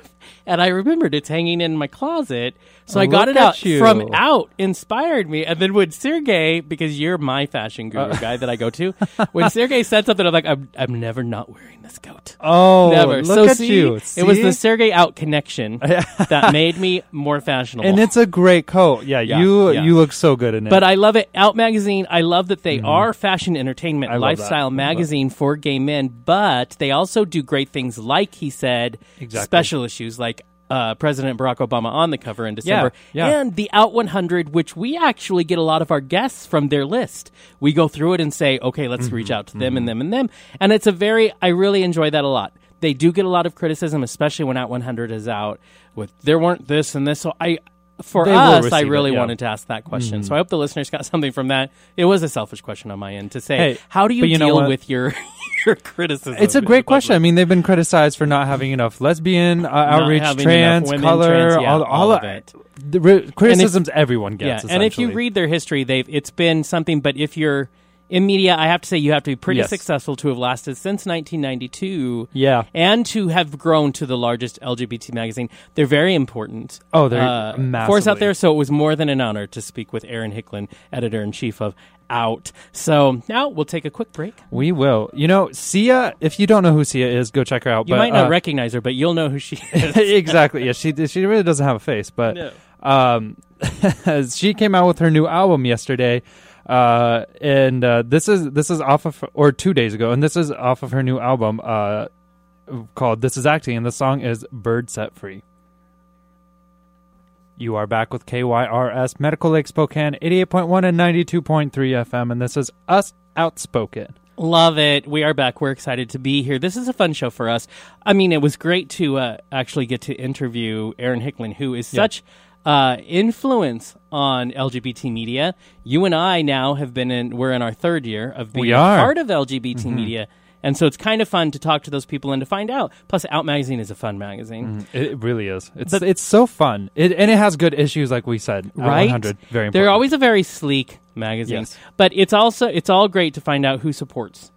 And I remembered it's hanging in my closet. So I got it out you. from out, inspired me. And then when Sergey, because you're my fashion guru Uh. guy that I go to, when Sergey said something, I'm like, I'm, I'm never not wearing this coat. Oh, Never. look so at see, you. It was the Sergey out connection that made me more fashionable. and it's a great coat. Yeah, Yeah, you yeah. you look so good in it. But I love it. Out magazine. I love that they are fashion entertainment, Mm-hmm. I lifestyle magazine for gay men. But they also do great things, like he said, Exactly. special issues like. Uh, President Barack Obama on the cover in December, yeah. and the Out 100, which we actually get a lot of our guests from their list. We go through it and say, okay, let's Mm-hmm. reach out to them and them and them, and it's a very, I really enjoy that a lot. They do get a lot of criticism, especially when Out 100 is out with there weren't this and this. So I, for They us, I receive it, really yeah. wanted to ask that question. So I hope the listeners got something from that. It was a selfish question on my end to say, Hey, how do you, you deal with your your criticism? it's a great question. I mean, they've been criticized for not having enough lesbian uh, outreach, trans, women, color, trans, yeah, all, all of of it. The re- criticisms everyone gets. yeah, and if you read their history, they've it's been something. But if you're in media, I have to say you have to be pretty Yes. successful to have lasted since 1992. Yeah. and to have grown to the largest LGBT magazine. They're very important. Oh, they're uh, out there. So it was more than an honor to speak with Aaron Hicklin, editor in chief of Out. So now we'll take a quick break. we will, you know, Sia. If you don't know who Sia is, go check her out. You but, might not uh, recognize her, but you'll know who she is. exactly. Yeah, she she really doesn't have a face, but No. um, she came out with her new album yesterday, uh, and uh, this is this is off of or two days ago, and this is off of her new album uh, called "This Is Acting," and the song is "Bird Set Free." You are back with KYRS Medical Lake Spokane, 88.1 and 92.3 FM, and this is Us Outspoken. Love it. We are back. We're excited to be here. This is a fun show for us. I mean, it was great to uh, actually get to interview Aaron Hicklin, who is Yeah. such uh, influence on LGBT media. You and I now have been in. We're in our third year of being. Mm-hmm. part of LGBT media, and so it's kind of fun to talk to those people and to find out. Plus, Out Magazine is a fun magazine. It, it really is. It's But- it's so fun, it, and it has good issues, like we said. Right 100, very important. They're always a very sleek magazine, Yes. but it's also it's all great to find out who supports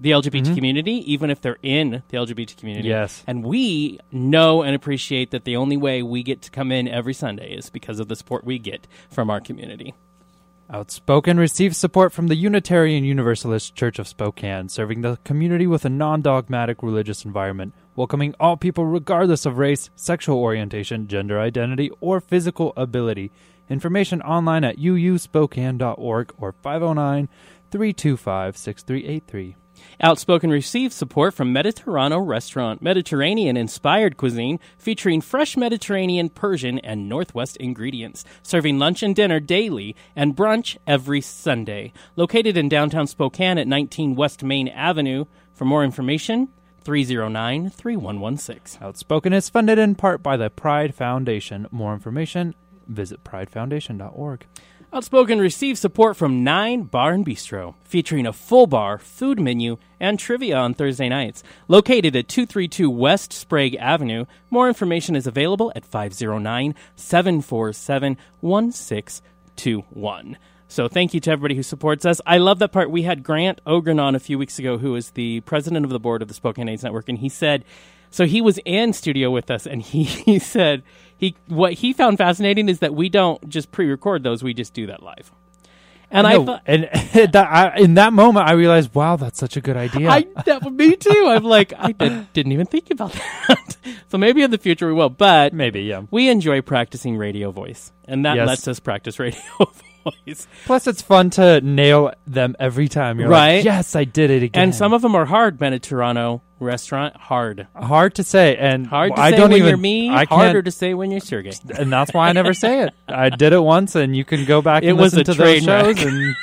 the LGBT Mm-hmm. community, even if they're in the LGBT community. Yes. and we know and appreciate that the only way we get to come in every Sunday is because of the support we get from our community. Outspoken receives support from the Unitarian Universalist Church of Spokane, serving the community with a non dogmatic religious environment, welcoming all people regardless of race, sexual orientation, gender identity, or physical ability. Information online at uuspokane.org or 509 325 6383. Outspoken receives support from Mediterrano Restaurant, Mediterranean inspired cuisine featuring fresh Mediterranean, Persian, and Northwest ingredients, serving lunch and dinner daily and brunch every Sunday. Located in downtown Spokane at 19 West Main Avenue. For more information, 309 3116. Outspoken is funded in part by the Pride Foundation. More information, visit pridefoundation.org. Outspoken receives support from Nyne Bar and Bistro, featuring a full bar, food menu, and trivia on Thursday nights. Located at 232 West Sprague Avenue, more information is available at 509 747 1621. So thank you to everybody who supports us. I love that part. We had Grant Ogren on a few weeks ago, who is the president of the board of the Spokane AIDS Network, and he said, so he was in studio with us, and he, he said he what he found fascinating is that we don't just pre-record those; we just do that live. And I, No, thought, and that, I, in that moment, I realized, wow, that's such a good idea. I that would me too. I'm like, I did, didn't even think about that. so maybe in the future we will, but Maybe, yeah. we enjoy practicing radio voice, and that Yes. lets us practice radio voice. Plus, it's fun to nail them every time. You're Right. like, yes, I did it again. And some of them are hard. Mediterrano restaurant hard. hard to say, and Hard to I say don't when even. you're me. I harder can't, to say when you're Sergey. and that's why I never say it. I did it once, and you can go back It and was listen a to train those wreck. shows and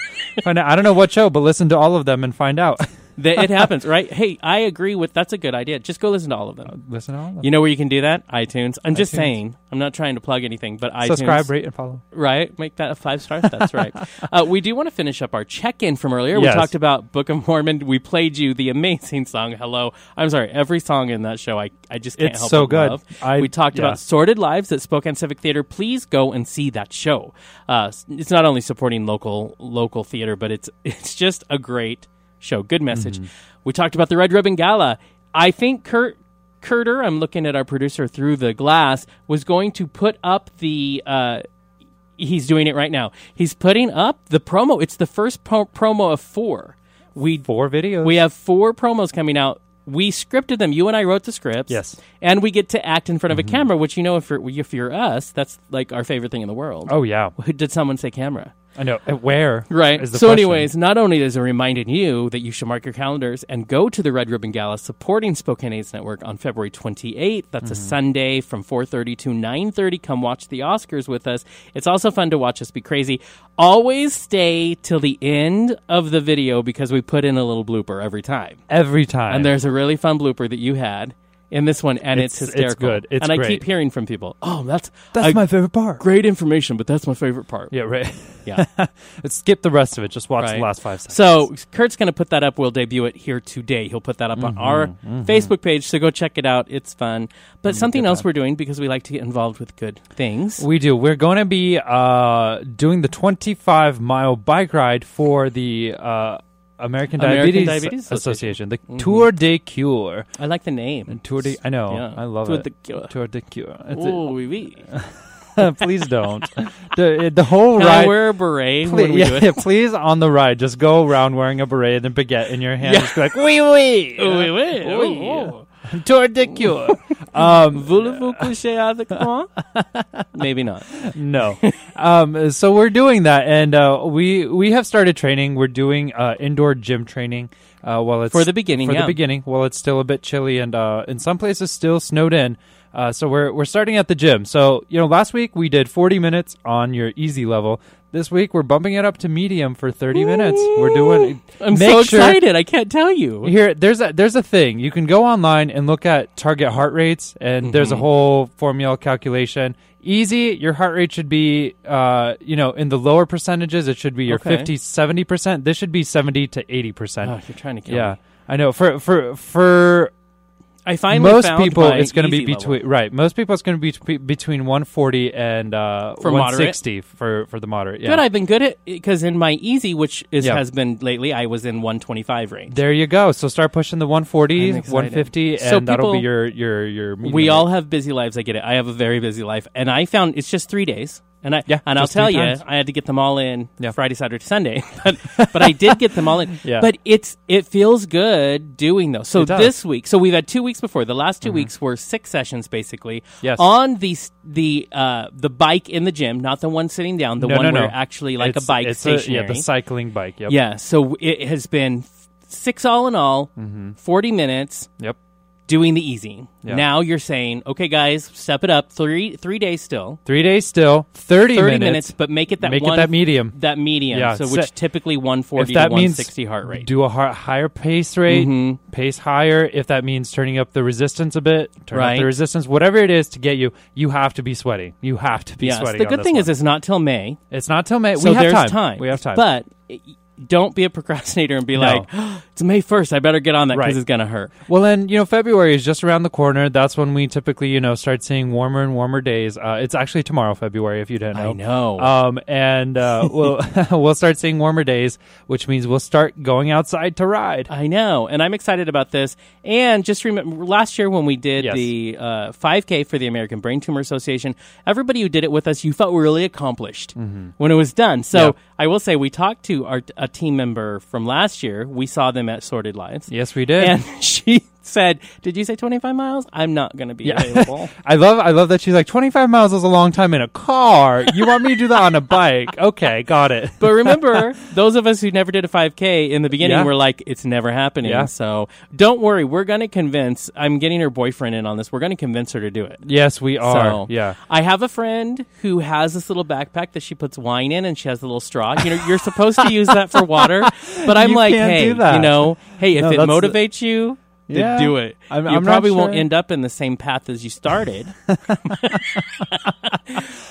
find out. I don't know what show, but listen to all of them and find out. That it happens, right? Hey, I agree with that's a good idea. Just go listen to all of them. listen to all of them. You know where you can do that? iTunes. I'm just iTunes. saying. I'm not trying to plug anything, but iTunes. Subscribe, rate, and follow. Right? Make that a five star. That's right. uh, we do want to finish up our check in from earlier. We talked about Book of Mormon. We played you the amazing song "Hello." I'm sorry, every song in that show, I I just can't It's help so but good. love. I- we talked yeah. about Sordid Lives at Spokane Civic Theater. Please go and see that show. Uh, it's not only supporting local local theater, but it's it's just a great show. Good message. Mm-hmm. We talked about the Red Ribbon Gala. I think Kurt Kurter, I'm looking at our producer through the glass, was going to put up the. Uh, he's doing it right now. He's putting up the promo. It's the first pro- promo of four. We Four videos. we have four promos coming out. We scripted them. You and I wrote the scripts. Yes. Mm-hmm. and we get to act in front of a camera, which you know, if you're, if you're us, that's like our favorite thing in the world. Oh yeah, Did someone say camera? I know. Uh, Where? Right. So, question. anyways, not only is it reminding you that you should mark your calendars and go to the Red Ribbon Gala supporting Spokane AIDS Network on February 28th. That's a Mm-hmm. Sunday from 4:30 to 9:30. Come watch the Oscars with us. It's also fun to watch us be crazy. Always stay till the end of the video because we put in a little blooper every time. every time. And there's a really fun blooper that you had in this one, and it's, It's- it's hysterical. good. It's and I keep hearing from people, "Oh, that's that's a my favorite part. great information, but that's my favorite part." Yeah, right. Yeah. Let's skip the rest of it. Just watch Right. the last five seconds. So Kurt's going to put that up. We'll debut it here today. He'll put that up Mm-hmm, on our Facebook page. So go check it out. It's fun. But something else that. we're doing because we like to get involved with good things. We do. We're going to be uh, doing the 25 mile bike ride for the uh, American, American Diabetes, Diabetes Association, the Mhm. Tour de Cure. I like the name. Tour de, I know. Yeah. I love Tour it. de Cure. Tour de Cure. It's Oh, oui, oui. please don't. the, the whole Can I ride. wear a beret Please, when we yeah, do it? please on the ride, just go around wearing a beret and a baguette in your hand. Yeah. Just be like, wee wee. Oui. Oh, Tour de Cure. um, Voulez-vous coucher avec moi? Maybe not. no. Um, so we're doing that, and uh, we we have started training. We're doing uh, indoor gym training. Uh, while it's For the beginning, for yeah. the beginning, while it's still a bit chilly and uh, in some places still snowed in. Uh, so we're we're starting at the gym. So you know, last week we did 40 minutes on your easy level. This week we're bumping it up to medium for 30 minutes. We're doing. I'm make so sure- excited. I can't tell you. Here, there's a there's a thing you can go online and look at target heart rates, and there's a Mhm. whole formula calculation. Easy, your heart rate should be, uh, you know, in the lower percentages. It should be your Okay. 50, 70 percent. This should be seventy to eighty percent. Oh, you're trying to kill yeah, me. I know. For for for I finally most people, it's going to be easy level. between right. Most people, it's going to be tw- between one forty and uh, For one moderate? for for the moderate. Yeah. Good. I've been good at because in my easy, which is has been lately, I was in 125 range. there you go. So start pushing the 140, 150, and So that'll be your your your. we rate. all have busy lives. I get it. I have a very busy life, and I found it's just three days. And I Yeah, and I'll tell you, times. I had to get them all in Yeah. Friday, Saturday, Sunday, but but I did get them all in. Yeah. But it's it feels good doing those. So. Mm-hmm. this week, so we've had two weeks before. The last 2 weeks were six sessions basically. Yes. On the the uh the bike in the gym, not the one sitting down, the No, one no, no. where actually like It's- a bike it's a- yeah, the cycling bike. Yep. Yeah, so it has been six all in all, 40 minutes Mm-hmm. Yep. Doing the easy. Yeah. Now you're saying, okay, guys, step it up. Three three days still, Three days still, 30, 30 minutes. minutes, but make it that Make it that medium. That medium, Yeah, so which typically 140 to 160 heart rate. Do a har- higher pace rate, Mhm. pace higher. If that means turning up the resistance a bit, turn up the resistance. Whatever it is to get you, you have to be sweaty. You have to be yes. sweating. The good thing one. is, it's not till May, it's not till May. so we have there's time. We have time. But i- don't be a procrastinator and be No. like, it's May 1st. I better get on that because Right. it's gonna hurt. Well, then you know February is just around the corner. That's when we typically you know start seeing warmer and warmer days. Uh, it's actually tomorrow, February, if you didn't know. I know. Um, and uh, we'll we'll start seeing warmer days, which means we'll start going outside to ride. I know, and I'm excited about this. And just remember, last year when we did Yes. the uh, 5K for the American Brain Tumor Association, everybody who did it with us, you felt really accomplished when it was done. So Mm-hmm. Yeah. I will say, we talked to our a team member from last year. We saw them at Sordid Lives, Yes, we did. and she said, "Did you say 25 miles? I'm not going to be Yeah. available." I love I love that she's like 25 miles is a long time in a car. You want me to do that on a bike? Okay, got it. But remember, those of us who never did a 5K in the beginning Yeah. were like, it's never happening. Yeah. So don't worry. We're going to convince, I'm getting her boyfriend in on this. We're going to convince her to do it. Yes, we are. So, yeah. I have a friend who has this little backpack that she puts wine in and she has a little straw. You know, you're supposed to use that for water. But I'm You like, hey, you know, hey, if No, it motivates you, Yeah. do it. I'm- you I'm probably won't end up in the same path as you started.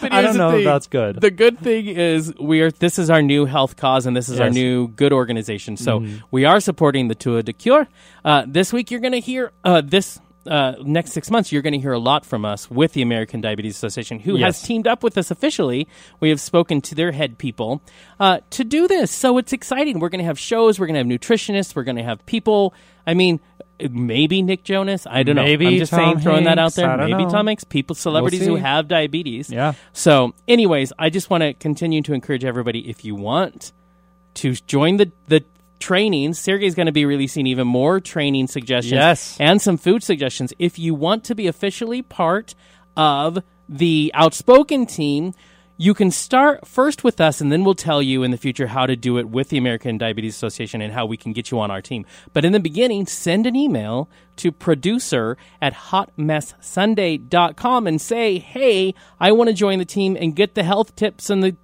But I don't know if that's good. The good thing is we are. This is our new health cause, and this is our new good organization. So we are supporting the Tour de Cure. Uh, this week, you're going to hear uh, this. Uh, next six months, you're going to hear a lot from us with the American Diabetes Association, who Yes. has teamed up with us officially. We have spoken to their head people uh, to do this, so it's exciting. We're going to have shows, we're going to have nutritionists, we're going to have people. I mean, maybe Nick Jonas. I don't Maybe know. I'm just Tom saying, throwing that out Hanks. there. I don't Maybe know. Tom Hanks, people, celebrities who have diabetes. Yeah. So, anyways, I just want to continue to encourage everybody if you want to join the the trainings. Sergey's going to be releasing even more training suggestions Yes. and some food suggestions. If you want to be officially part of the Outspoken team, you can start first with us, and then we'll tell you in the future how to do it with the American Diabetes Association and how we can get you on our team. But in the beginning, send an email to producer at hotmesssunday.com and say, hey, I want to join the team and get the health tips and the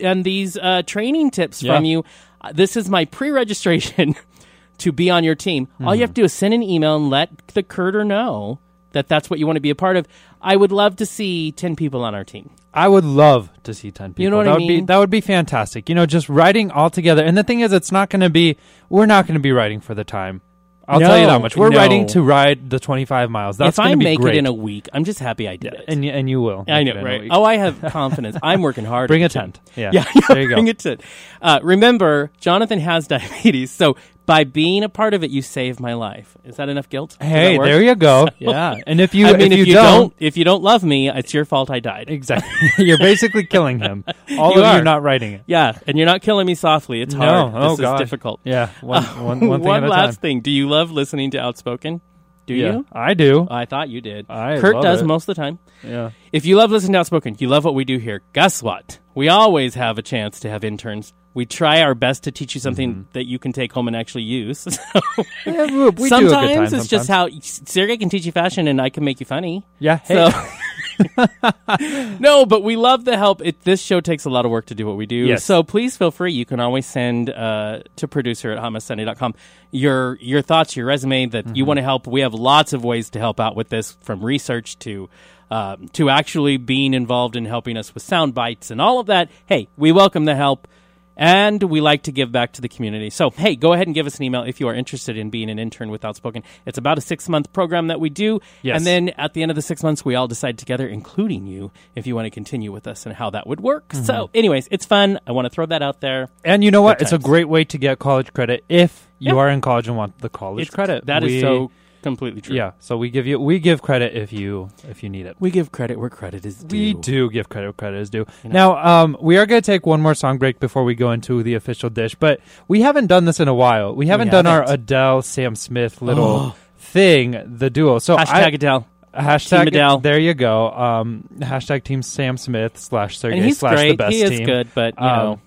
and these uh, training tips Yeah. from you. Uh, this is my pre-registration to be on your team. All you have to do is send an email and let the Curter know that that's what you want to be a part of. I would love to see 10 people on our team. I would love to see ten people. You know what that I would be mean? that would be fantastic. You know, just writing all together. And the thing is, it's not going to be. We're not going to be writing for the time. I'll tell you that much. We're no. writing to ride the twenty-five miles. That's if I going to be make great. it in a week, I'm just happy I did it. and and you will. I know, right? Oh, I have confidence. I'm working hard. Bring a tent. Yeah. Yeah, There you go. bring a tent. Uh, remember, Jonathan has diabetes, so by being a part of it, you saved my life. Is that enough guilt? Does that Hey, work? there you go. yeah. And if you I mean, if, you, don't, if you don't love me, it's your fault. I died. exactly, you're basically killing him. All You of you are. not writing it. Yeah, and you're not killing me softly. It's No. hard. Oh this God. is difficult. Yeah. One, one, one thing at a last time. thing. Do you love listening to Outspoken? Do yeah, you? I do. I thought you did. I Kurt love does it. most of the time. yeah. If you love listening to Outspoken, you love what we do here. Guess what? We always have a chance to have interns. We try our best to teach you something Mm-hmm. that you can take home and actually use. Yeah, we, we do a good sometimes time it's just how Sergey can teach you fashion and I can make you funny. Yeah. Hey. So no, but we love the help. It, this show takes a lot of work to do what we do. Yes. So please feel free. You can always send uh, to producer at hotmesssunday.com your your thoughts, your resume that you Mm-hmm. want to help. We have lots of ways to help out with this, from research to um, to actually being involved in helping us with sound bites and all of that. Hey, we welcome the help. And we like to give back to the community. So, hey, go ahead and give us an email if you are interested in being an intern with Outspoken. It's about a six month program that we do. Yes. And then at the end of the six months, we all decide together, including you, if you want to continue with us and how that would work. Mm-hmm. So, anyways, it's fun. I want to throw that out there. And you know what? It's a great way to get college credit if you Yeah. are in college and want the college It's, credit. That is We- so completely true. Yeah. So we give you we give credit if you if you need it. We give credit where credit is due. We do give credit where credit is due. You know. Now, um, we are going to take one more song break before we go into the official dish, but we haven't done this in a while. We haven't done our haven't. Adele Sam Smith little thing, the duo. So Hashtag I, Adele. hashtag Team Adele. There you go. Um, hashtag Team Sam Smith slash Sergey And he's slash the great. best He is team. good, but, you Um, know,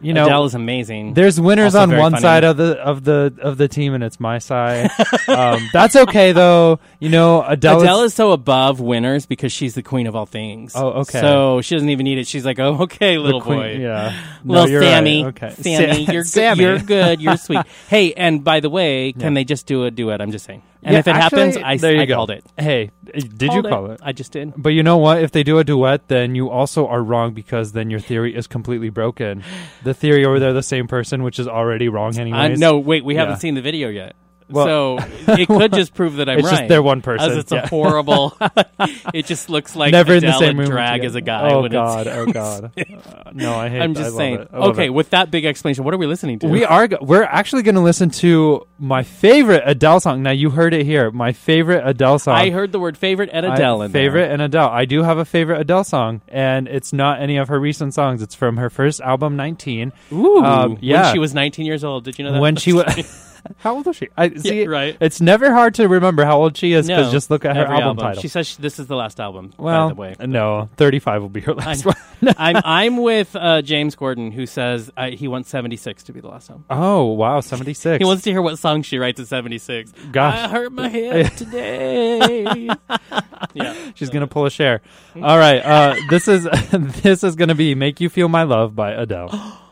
You know, Adele is amazing. There's winners Also on very one funny. side of the of the of the team, and it's my side. um, that's okay though. You know, Adele. Adele is so above winners because she's the queen of all things. Oh, okay. So she doesn't even need it. She's like, oh, okay, little queen- boy. Yeah, No, Little you're right. Sammy, Okay, Sammy, Sa- you're good. Sammy. You're good. You're sweet. hey, and by the way, can they just do a duet? I'm just saying. And Yeah, if it actually, happens, I, there you I go. called it. Hey, did you Called call it? I just did. But you know what? If they do a duet, then you also are wrong because then your theory is completely broken. The theory over there, the same person, which is already wrong Uh, anyways. no, wait, we Yeah. haven't seen the video yet. Well- so it could just prove that I'm it's right. just they're one person. As it's yeah. a horrible. it just looks like Never in the same room. drag as a guy. Oh god! Oh god! Uh, no, I hate. I'm I just love saying. I Okay, it. with that big explanation, what are we listening to? We are. We're actually going to listen to my favorite Adele song. Now you heard it here. My favorite Adele song. I heard the word favorite and I- Adele in there. favorite and Adele. I do have a favorite Adele song, and it's not any of her recent songs. It's from her first album, 19. Ooh, Um, yeah. When she was 19 years old. Did you know that? When she was. How old was she? I see. right. It's never hard to remember how old she is because No, just look at her every album, title. She says she, this is the last album. well, by the way, no, 35 will be her last I- one. I'm I'm with uh, James Gordon, who says uh, he wants 76 to be the last album. Oh wow, 76. He wants to hear what song she writes at 76. Gosh. I hurt my head today. yeah. She's gonna pull a Cher. All right, uh, this is this is gonna be "Make You Feel My Love" by Adele.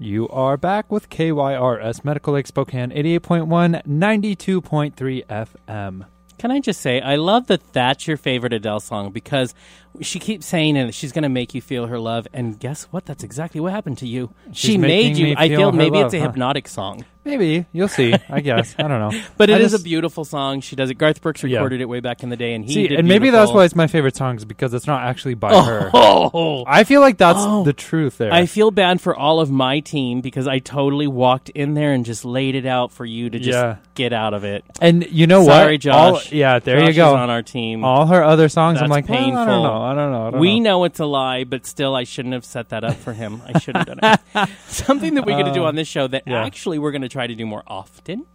you are back with KYRS Medical Lake Spokane, 88.1, 92.3 FM. Can I just say, I love that that's your favorite Adele song because she keeps saying and she's going to make you feel her love. And guess what? That's exactly what happened to you. She's she made you. I feel feel maybe love, it's a huh? hypnotic song, Maybe you'll see. I guess I don't know. but it I is just- a beautiful song. She does it. Garth Brooks Yeah. recorded it way back in the day, and he See, and maybe that's why it's my favorite song is because it's not actually by her. Oh, I feel like that's Oh. the truth there. I feel bad for all of my team because I totally walked in there and just laid it out for you to just Yeah. get out of it. and you know Sorry, what? All- Josh. yeah, there Josh you go. on our team. All her other songs, I'm That's like, well, I painful. don't know. I don't know. I don't we know. know it's a lie, but still, I shouldn't have set that up for him. I should have done it. Something that we're going to do on this show that Uh, yeah. actually we're going to try to do more often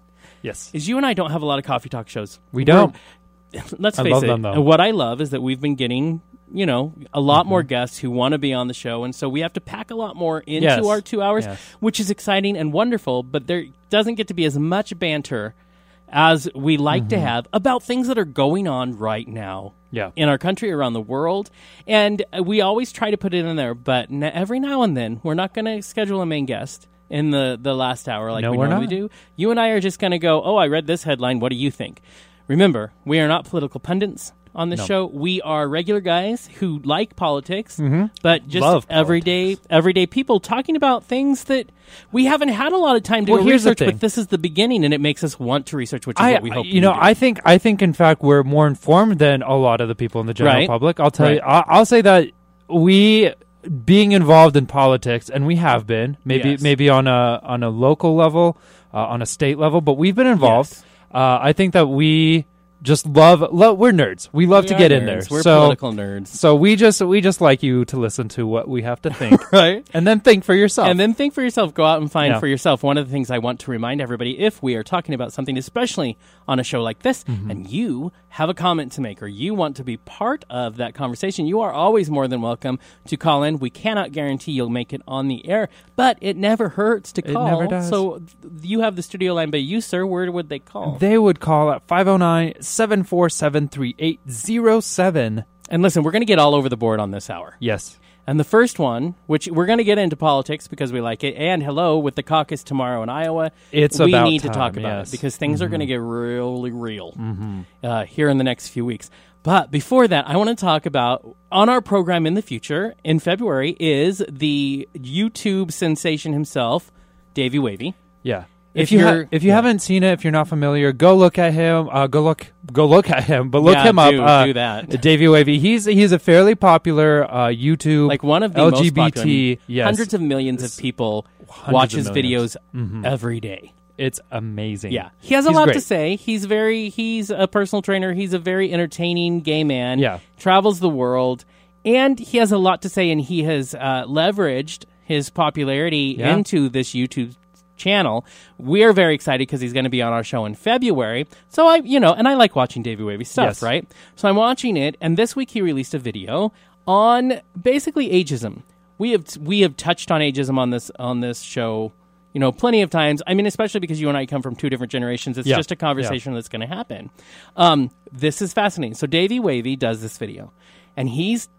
Yes, is you and I don't have a lot of coffee talk shows. we don't. We're- let's face it. them, though. what I love is that we've been getting, you know, a lot Mm-hmm. more guests who want to be on the show, and so we have to pack a lot more into Yes. our two hours, Yes. which is exciting and wonderful. But there doesn't get to be as much banter as we like Mm-hmm. to have about things that are going on right now Yeah. in our country, around the world. And uh, we always try to put it in there, but n- every now and then, we're not going to schedule a main guest in the, the last hour like No, we normally not. do. You and I are just going to go, oh, I read this headline. What do you think? Remember, we are not political pundits on the No. show. We are regular guys who like politics, Mhm. but just Love everyday everyday people talking about things that we haven't had a lot of time to Well, go here's the research. thing. But this is the beginning, and it makes us want to research, which is I, what we hope. you know, do. I think, I think, in fact, we're more informed than a lot of the people in the general Right. public. I'll tell Right. you, I'll, I'll say that we, being involved in politics, and we have been, maybe, Yes. maybe on a on a local level, uh, on a state level, but we've been involved. Yes. Uh, I think that we just love, love. We're nerds. We love We to get in there. We're so, political nerds, so we just we just like you to listen to what we have to think, right? and then think for yourself. And then think for yourself. Go out and find Yeah. for yourself. One of the things I want to remind everybody if we are talking about something, especially on a show like this, Mm-hmm. and you have a comment to make or you want to be part of that conversation, you are always more than welcome to call in. We cannot guarantee you'll make it on the air, but it never hurts to It call. never does. So th- you have the studio line, but you, sir, where would they call? they would call at 509 747 3807. and listen, we're going to get all over the board on this hour. Yes. And the first one, which we're going to get into politics because we like it, and hello with the caucus tomorrow in Iowa. It's we need to talk about yes. it because things are going to get really real uh, here in the next few weeks. But before that, I want to talk about on our program in the future in February is the YouTube sensation himself, Davey Wavy. Yeah. If If, you ha- if you yeah. haven't seen it, if you're not familiar, go look at him. Uh, go look go look at him, but look Yeah, him up. do- uh, do that. Davey Wavy. He's he's a fairly popular uh, YouTube Like one of the most LGBT. popular, yes, hundreds of millions of people Hundreds watch his videos Mhm. every day. It's amazing. Yeah, he has a He's lot to say. He's very he's a personal trainer. He's a very entertaining gay man. Yeah. travels the world, and he has a lot to say. And he has uh, leveraged his popularity Yeah. into this YouTube channel. We're very excited because he's going to be on our show in February. So I, you know, and I like watching Davey Wavy stuff, Yes. right? So I'm watching it, and this week he released a video on basically ageism. We have we have touched on ageism on this on this show, you know, plenty of times. I mean, especially because you and I come from two different generations. It's Yeah. just a conversation that's going to happen. Um, this is fascinating. So Davey Wavy does this video, and he's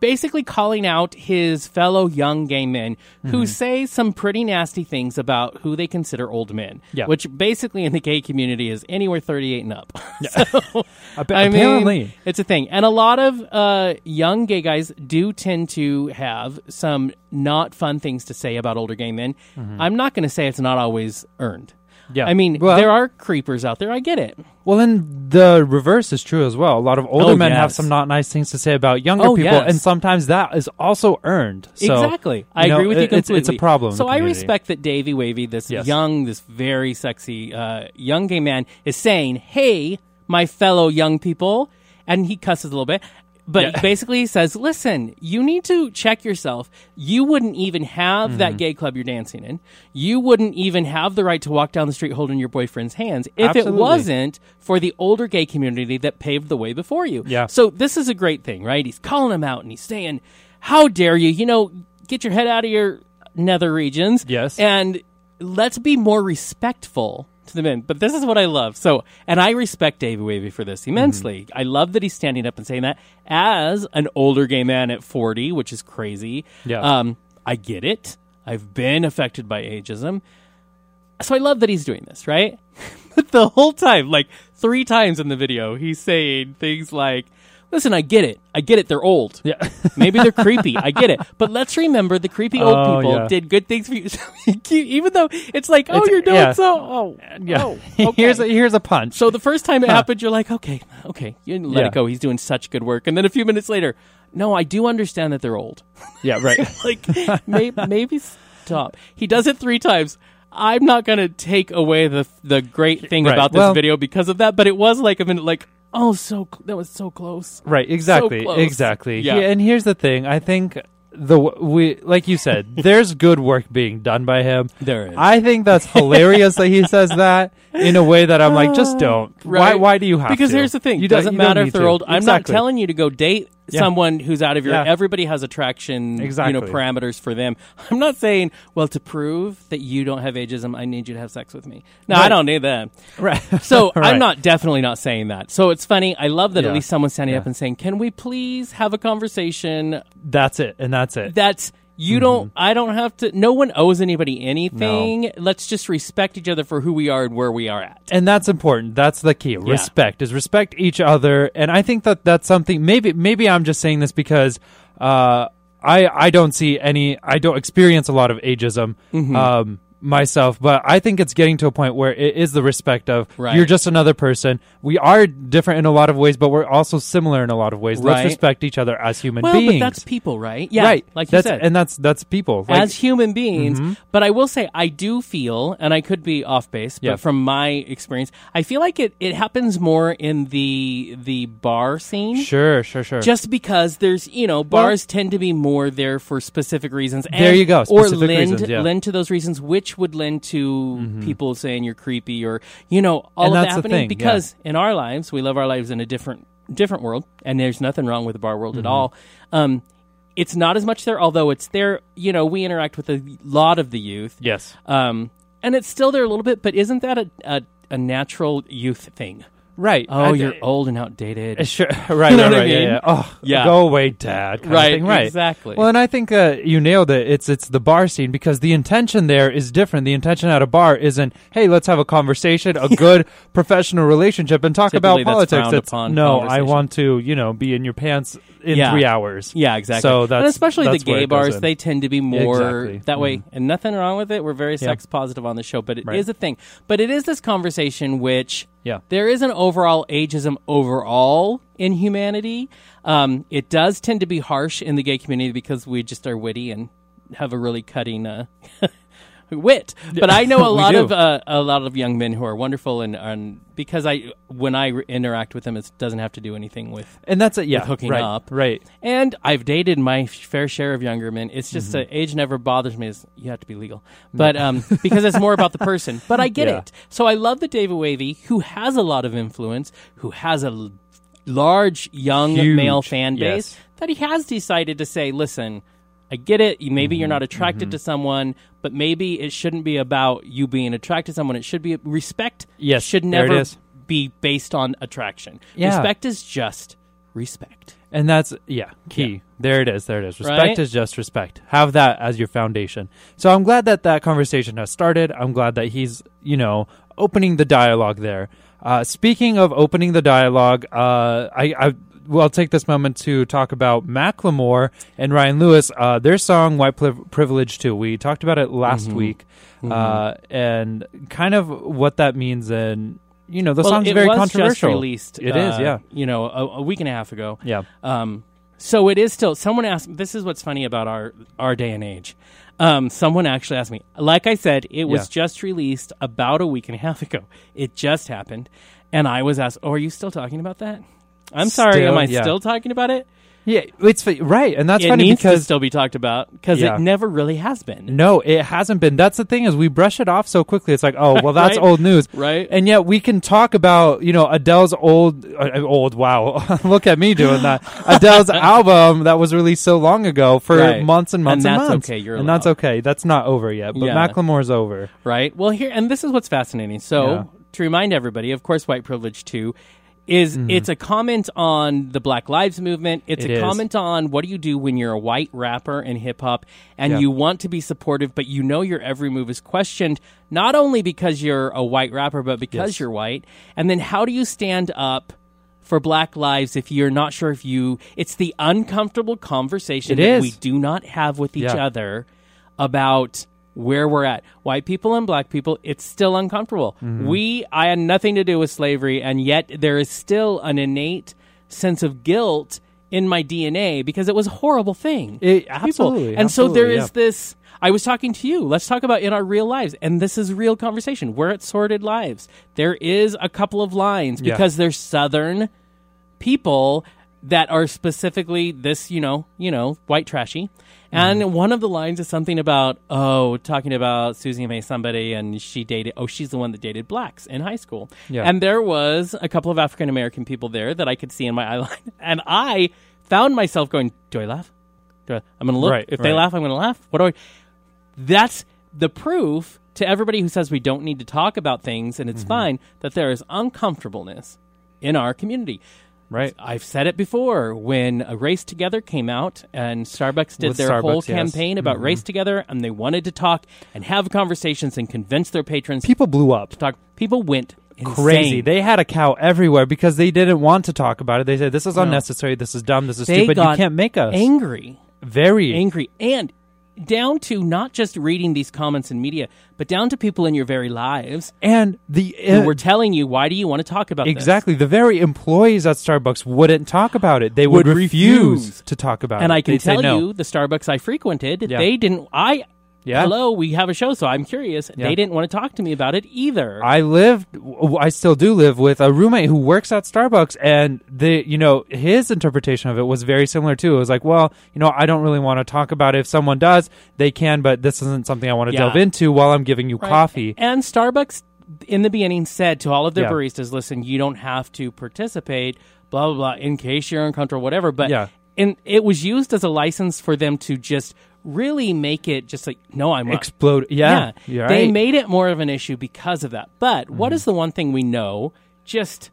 basically calling out his fellow young gay men who Mm-hmm. say some pretty nasty things about who they consider old men. Yeah. Which basically in the gay community is anywhere 38 and up. so, Appa- I mean, it's a thing. And a lot of uh, young gay guys do tend to have some not fun things to say about older gay men. I'm not going to say it's not always earned. Yeah. I mean, Well- there are creepers out there. I get it. Well, then the reverse is true as well. A lot of older Oh, men have yes. some not nice things to say about younger Oh, people, yes. and sometimes that is also earned. So, exactly. I you know, agree with you it- it's- completely. It's, a problem. in So the I community. respect that Davey Wavy, this Yes. young, this very sexy uh, young gay man, is saying, "Hey, my fellow young people," and he cusses a little bit. But Yeah. basically, he says, "Listen, you need to check yourself. You wouldn't even have Mm-hmm. that gay club you're dancing in. You wouldn't even have the right to walk down the street holding your boyfriend's hands if Absolutely. it wasn't for the older gay community that paved the way before you." Yeah. So this is a great thing, right? He's calling him out and he's saying, "How dare you? You know, get your head out of your nether regions." Yes. And let's be more respectful to the men. But this is what I love. So, and I respect Davey Wavy for this immensely. Mm-hmm. I love that he's standing up and saying that as an older gay man at 40, which is crazy. Yeah. Um, I get it. I've been affected by ageism. So I love that he's doing this, right? but the whole time, like three times in the video, he's saying things like, listen, I get it. I get it. They're old. Yeah. Maybe they're creepy. I get it. But let's remember the creepy old Oh, people yeah. did good things for you. Even though it's like, oh, It's- you're doing yeah. so. Oh, Yeah. oh, okay. here's a, here's a punch. so the first time it Huh. happened, you're like, okay, okay, you let Yeah. it go. He's doing such good work. And then a few minutes later, no, I do understand that they're old. yeah, right. like may, maybe stop. He does it three times. I'm not going to take away the the great thing Right. about this Well- video because of that, but it was like a minute, like oh, so cl- that was so close. Right, exactly, close. exactly. Yeah. Yeah, and here's the thing. I think the we like you said, there's good work being done by him. There is. I think that's hilarious that he says that in a way that I'm like, just don't. Why? Right. Why do you have to Because to? here's the thing: You it don't- doesn't you matter if they're to. old. I'm not telling you to go date Yeah. someone who's out of your. Yeah. Everybody has attraction, Exactly. you know, parameters for them. I'm not saying, well, to prove that you don't have ageism, I need you to have sex with me. No, I don't need that. Right. So I'm not definitely not saying that. So it's funny. I love that Yeah. at least someone's standing up and saying, "Can we please have a conversation That's it, and that's it. that's you don't I don't have to no one owes anybody anything. Let's just respect each other for who we are and where we are at. and that's important. That's the key. Respect is respect each other, and I think that that's something. Maybe maybe I'm just saying this because uh, I I don't see any. I don't experience a lot of ageism Mm-hmm. um, myself, but I think it's getting to a point where it is the respect of Right. you're just another person. We are different in a lot of ways, but we're also similar in a lot of ways. Right. Let's respect each other as human Well, beings. but that's people, right? Yeah, right. like you that's, said. and that's that's people. Like, as human beings. Mm-hmm. But I will say, I do feel, and I could be off base, but Yeah. from my experience, I feel like it, it happens more in the the bar scene. sure, sure, sure. Just because there's, you know, bars tend to be more there for specific reasons. There you go, Or lend, reasons, yeah. Lend to those reasons, which would lend to people saying you're creepy or, you know, all And of that that's happening. thing, yeah. because in our lives, we live our lives in a different different world, and there's nothing wrong with the bar world Mm-hmm. at all. Um, it's not as much there, although it's there. You know, we interact with a lot of the youth, yes. um, and it's still there a little bit. But isn't that a a, a natural youth thing? Right. Oh, I- you're old and outdated. Uh, Sure. Right. Right. what I right. Yeah. mean? Yeah. Oh, Yeah. Go away, Dad. kind of Right, thing. Right. exactly. Well, and I think uh, you nailed it. It's it's the bar scene because the intention there is different. The intention at a bar isn't, hey, let's have a conversation, a good professional relationship, and talk Typically, about politics. frowned It's no, I want to, you know, be in your pants in Yeah. three hours. Yeah, exactly. So and that's especially that's the gay bars, they tend to be more Exactly. that way, Mhm. and nothing wrong with it. We're very sex positive on the show, but it is Right. a thing. But it is this conversation which Yeah. there is an overall ageism overall in humanity. Um, it does tend to be harsh in the gay community because we just are witty and have a really cutting uh, wit. But I know a lot do. of uh, a lot of young men who are wonderful, and, and because I when I re- interact with them, it doesn't have to do anything with And that's it. Yeah. With hooking right, up. Right. and I've dated my fair share of younger men. It's just Mm-hmm. age never bothers me. Is you have to be legal, but um, because it's more about the person. But I get Yeah. it. So I love the David Wavy, who has a lot of influence, who has a l- large young Huge, male fan base, yes. that he has decided to say, "Listen, I get it. Maybe Mm-hmm. you're not attracted to someone, but maybe it shouldn't be about you being attracted to someone. It should be respect. Yes, should never be based on attraction. Yeah. Respect is just respect." And that's yeah, key. Yeah. There it is. There it is. Respect Right? is just respect. Have that as your foundation. So I'm glad that that conversation has started. I'm glad that he's you know opening the dialogue there. Uh, speaking of opening the dialogue, uh, I, I will take this moment to talk about Macklemore and Ryan Lewis. Uh, their song "White Priv- Privilege" too. We talked about it last Mm-hmm. week, uh, and kind of what that means. And you know, the well, song's very controversial. Released. It is, uh, yeah. You know, a, a week and a half ago. Yeah. Um, so it is still. Someone asked. This is what's funny about our our day and age. Um, someone actually asked me. Like I said, it was Yeah. just released about a week and a half ago. It just happened, and I was asked, "Oh, are you still talking about that?" I'm sorry. Still, am I yeah. still talking about it? Yeah, it's right, and that's it funny needs to because still be talked about because Yeah. it never really has been. No, it hasn't been. That's the thing is we brush it off so quickly. It's like, oh, well, that's Right? old news, Right. And yet we can talk about you know Adele's old, uh, old. Wow, look at me doing that. Adele's album that was released so long ago for Right. months and months And and, that's months. okay, you're and that's okay. That's not over yet. But Yeah. Macklemore's over. right? Well, here and this is what's fascinating. So, Yeah. to remind everybody, of course, white privilege too is it's a comment on the Black Lives movement. It's Mm-hmm. It a is. comment on what do you do when you're a white rapper in hip hop and Yeah. you want to be supportive, but you know your every move is questioned not only because you're a white rapper, but because Yes. you're white. And then how do you stand up? for Black Lives if you're not sure if you. It's the uncomfortable conversation It that is. we do not have with each Yeah. other about where we're at. White people and black people, it's still uncomfortable. Mm-hmm. We, I had nothing to do with slavery, and yet there is still an innate sense of guilt in my DNA because it was a horrible thing. It- People. absolutely, And so there absolutely, is this. I was talking to you. Let's talk about in our real lives. And this is real conversation. We're at Sordid Lives. There is a couple of lines Yeah. because they're Southern people that are specifically this, you know, you know, white trashy. And Mm-hmm. one of the lines is something about, oh, talking about Susie May somebody and she dated, oh, she's the one that dated blacks in high school. Yeah. And there was a couple of African American people there that I could see in my eye line. And I found myself going, do I laugh? Do I, I'm going to look. Right, if they laugh, I'm going to laugh. What do I? That's the proof to everybody who says we don't need to talk about things and it's Mm-hmm. fine that there is uncomfortableness in our community. Right. I've said it before when a Race Together came out and Starbucks did With their whole Starbucks, yes. campaign about mm-hmm. Race Together and they wanted to talk and have conversations and convince their patrons People blew up. to talk. People went Crazy. They had a cow everywhere because they didn't want to talk about it. They said, this is No. unnecessary. This is dumb. This is They stupid. You can't make us. angry. Very. angry and down to not just reading these comments in media, but down to people in your very lives And the who uh, were telling you, "Why do you want to talk about this?" exactly the very employees at Starbucks wouldn't talk about it. They would, Would refuse, refuse. to talk about And it. And I can They'd tell no. you, the Starbucks I frequented, Yeah. they didn't. I Yeah. hello, we have a show, so I'm curious. Yeah. They didn't want to talk to me about it either. I lived, I still do live with a roommate who works at Starbucks, and the, you know, his interpretation of it was very similar too. It was like, well, you know, I don't really want to talk about it. If someone does, they can, but this isn't something I want to Yeah. delve into while I'm giving you Right. coffee. And Starbucks in the beginning said to all of their Yeah. baristas, "Listen, you don't have to participate, blah blah blah, in case you're uncomfortable, whatever." But Yeah. and it was used as a license for them to just really make it just like, "No, I'm not." Explode. Yeah, you're they right. made it more of an issue because of that. But what Mm-hmm. is the one thing we know, just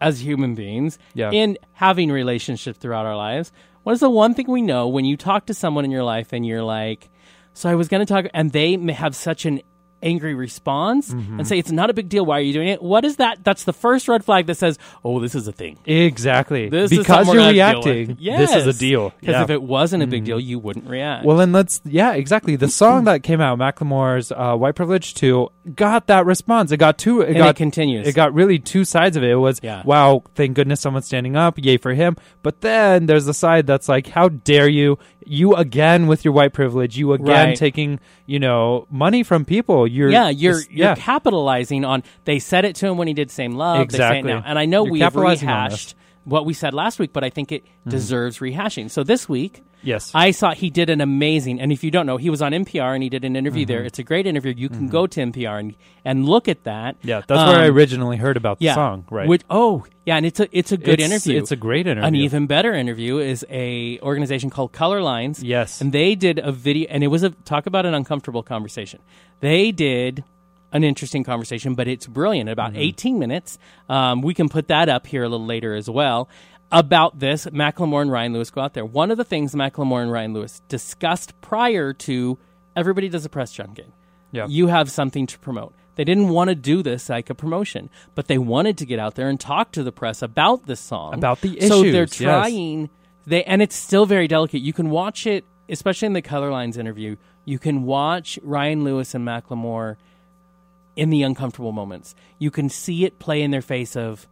as human beings, Yeah. in having relationships throughout our lives? What is the one thing we know when you talk to someone in your life and you're like, "So I was going to talk," and they have such an angry response Mm-hmm. and say it's not a big deal why are you doing it what is that that's the first red flag that says oh this is a thing Exactly. this is because you're we're gonna deal with. reacting. yes. This is a deal. because Yeah. Mm-hmm. if it wasn't a big deal you wouldn't react Well, then let's, yeah, exactly. The song that came out, Macklemore's uh, White Privilege 2, got that response. It got two, it and got, it continues it got really two sides of it. It was, Yeah. wow, thank goodness someone's standing up, yay for him. But then there's the side that's like, how dare you? You again with your white privilege, you again Right. taking, you know, money from people. You're, yeah, you're you're yeah. capitalizing on. They said it to him when he did Same Love. They say it Exactly. now, and I know You're we have capitalizing on rehashed what we said last week, but I think it deserves rehashing. So this week, yes. I saw he did an amazing. And if you don't know, he was on NPR and he did an interview Mm-hmm. there. It's a great interview. You can go to NPR and and look at that. yeah, that's where I Um, originally heard about the yeah, song, right? Which, oh, yeah, and it's a it's a good It's- interview. It's a great interview. An even better interview is a organization called Color Lines. Yes. and they did a video, and it was a talk about an uncomfortable conversation. They did an interesting conversation, but it's brilliant. About Mm-hmm. 18 minutes. Um, we can put that up here a little later as well. About this, Macklemore and Ryan Lewis go out there. One of the things Macklemore and Ryan Lewis discussed prior to everybody does a press junket. Yeah. You have something to promote. They didn't want to do this like a promotion, but they wanted to get out there and talk to the press about this song. About the issue. So they're issues, yes. trying they and it's still very delicate. You can watch it, especially in the Color Lines interview. You can watch Ryan Lewis and Macklemore in the uncomfortable moments. You can see it play in their face of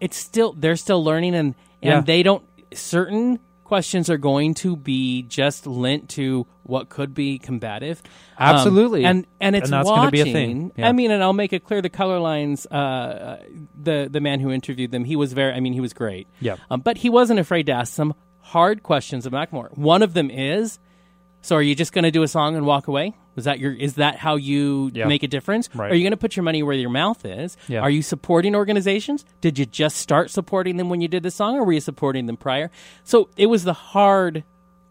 it's still they're still learning and and Yeah. they don't certain questions are going to be just lent to what could be combative. Um, Absolutely. and and it's And that's watching. gonna be a thing. Yeah. I mean, and I'll make it clear: the color lines. Uh, the the man who interviewed them, he was very. I mean, he was great. Yeah. Um, but he wasn't afraid to ask some hard questions of Macklemore. One of them is, "So, are you just going to do a song and walk away? Is that your? Is that how you Yeah. make a difference? Right. Are you going to put your money where your mouth is? Yeah. Are you supporting organizations? Did you just start supporting them when you did the song, or were you supporting them prior? So it was the hard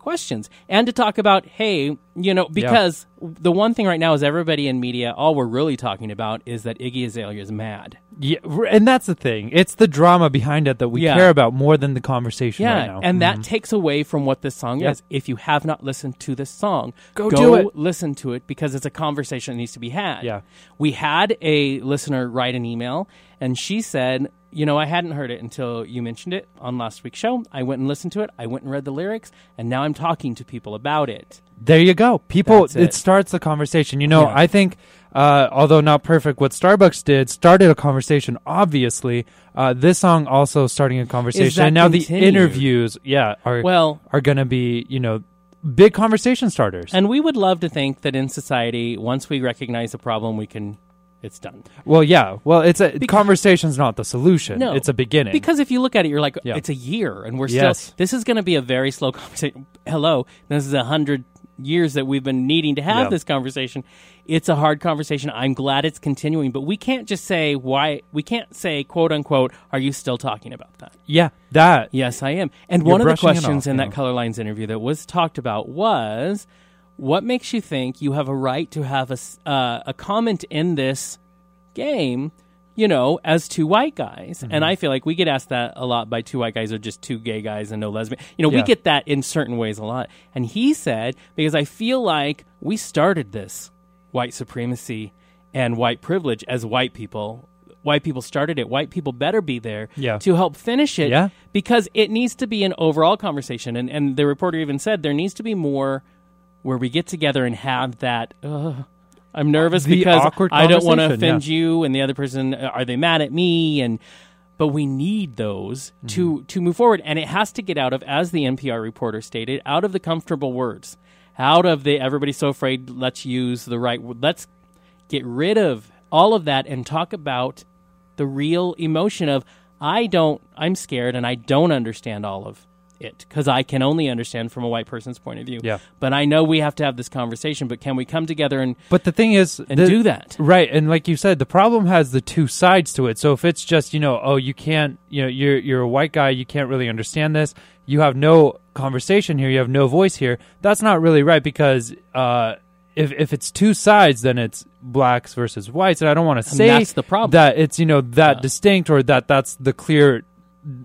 questions and to talk about hey you know because the one thing right now is everybody in media all we're really talking about is that iggy azalea is mad Yeah, and that's the thing. It's the drama behind it that we Yeah. care about more than the conversation yeah right now. and that mm-hmm. takes away from what this song Yep. is if you have not listened to this song Go do it. listen to it because it's a conversation that needs to be had Yeah. we had a listener write an email and she said you know, I hadn't heard it until you mentioned it on last week's show. I went and listened to it. I went and read the lyrics, and now I'm talking to people about it. There you go. People, it. it. starts the conversation. You know, Yeah. I think, uh, although not perfect, what Starbucks did started a conversation. Obviously, uh, this song also starting a conversation. and now continued? the interviews, yeah, are Well, are going to be you know big conversation starters. and we would love to think that in society, once we recognize a problem, we can. It's done. well, yeah, well, it's a Because- conversation's not the solution. No. it's a beginning. Because if you look at it, you're like, Yeah. it's a year, and we're Yes. still. This is going to be a very slow conversation. Hello, this is a hundred years that we've been needing to have Yeah. this conversation. It's a hard conversation. I'm glad it's continuing, but we can't just say why. We can't say quote unquote. Are you still talking about that? yeah, that Yes, I am. And You're one of the questions off, in that know. Color Lines interview that was talked about was, what makes you think you have a right to have a uh, a comment in this game? You know, as two white guys, Mm-hmm. and I feel like we get asked that a lot by two white guys or just two gay guys and no lesbian. You know, we get that in certain ways a lot. And he said, because I feel like we started this white supremacy and white privilege as white people. White people started it. White people better be there Yeah. to help finish it Yeah. because it needs to be an overall conversation. And, and the reporter even said there needs to be more where we get together and have that. Uh, I'm nervous The because I don't want to offend you, and the other person uh, are they mad at me? And but we need those to Mm-hmm. to move forward, and it has to get out of, as the NPR reporter stated, out of the comfortable words, out of the everybody's so afraid. Let's use the right. word. Let's get rid of all of that and talk about the real emotion of I don't I'm scared and I don't understand all of it because I can only understand from a white person's point of view. Yeah. But I know we have to have this conversation, but can we come together and But the thing is, and the- do that? Right, and like you said, the problem has the two sides to it. So if it's just you know, oh, you can't, you know, you're you're a white guy, you can't really understand this. You have no conversation here. You have no voice here. That's not really right because uh, if if it's two sides, then it's blacks versus whites, and I don't want to say that's the problem. that it's you know that Yeah. distinct or that that's the clear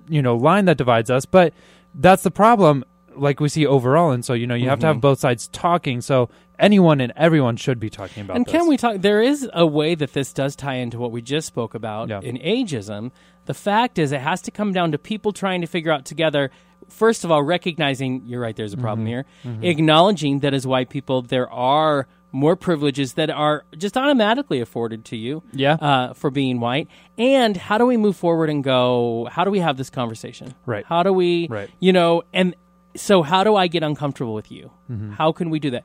you know line that divides us, but that's the problem. Like we see overall, and so you know you have to Mm-hmm. have both sides talking. So anyone and everyone should be talking about. And this. can we talk? There is a way that this does tie into what we just spoke about Yeah. in ageism. The fact is, it has to come down to people trying to figure out together. First of all, recognizing you're right. There's a problem here. Acknowledging that as white people, there are more privileges that are just automatically afforded to you. Yeah. Uh, for being white. And how do we move forward and go? How do we have this conversation? Right. How do we? Right. You know, and so how do I get uncomfortable with you? Mm-hmm. How can we do that?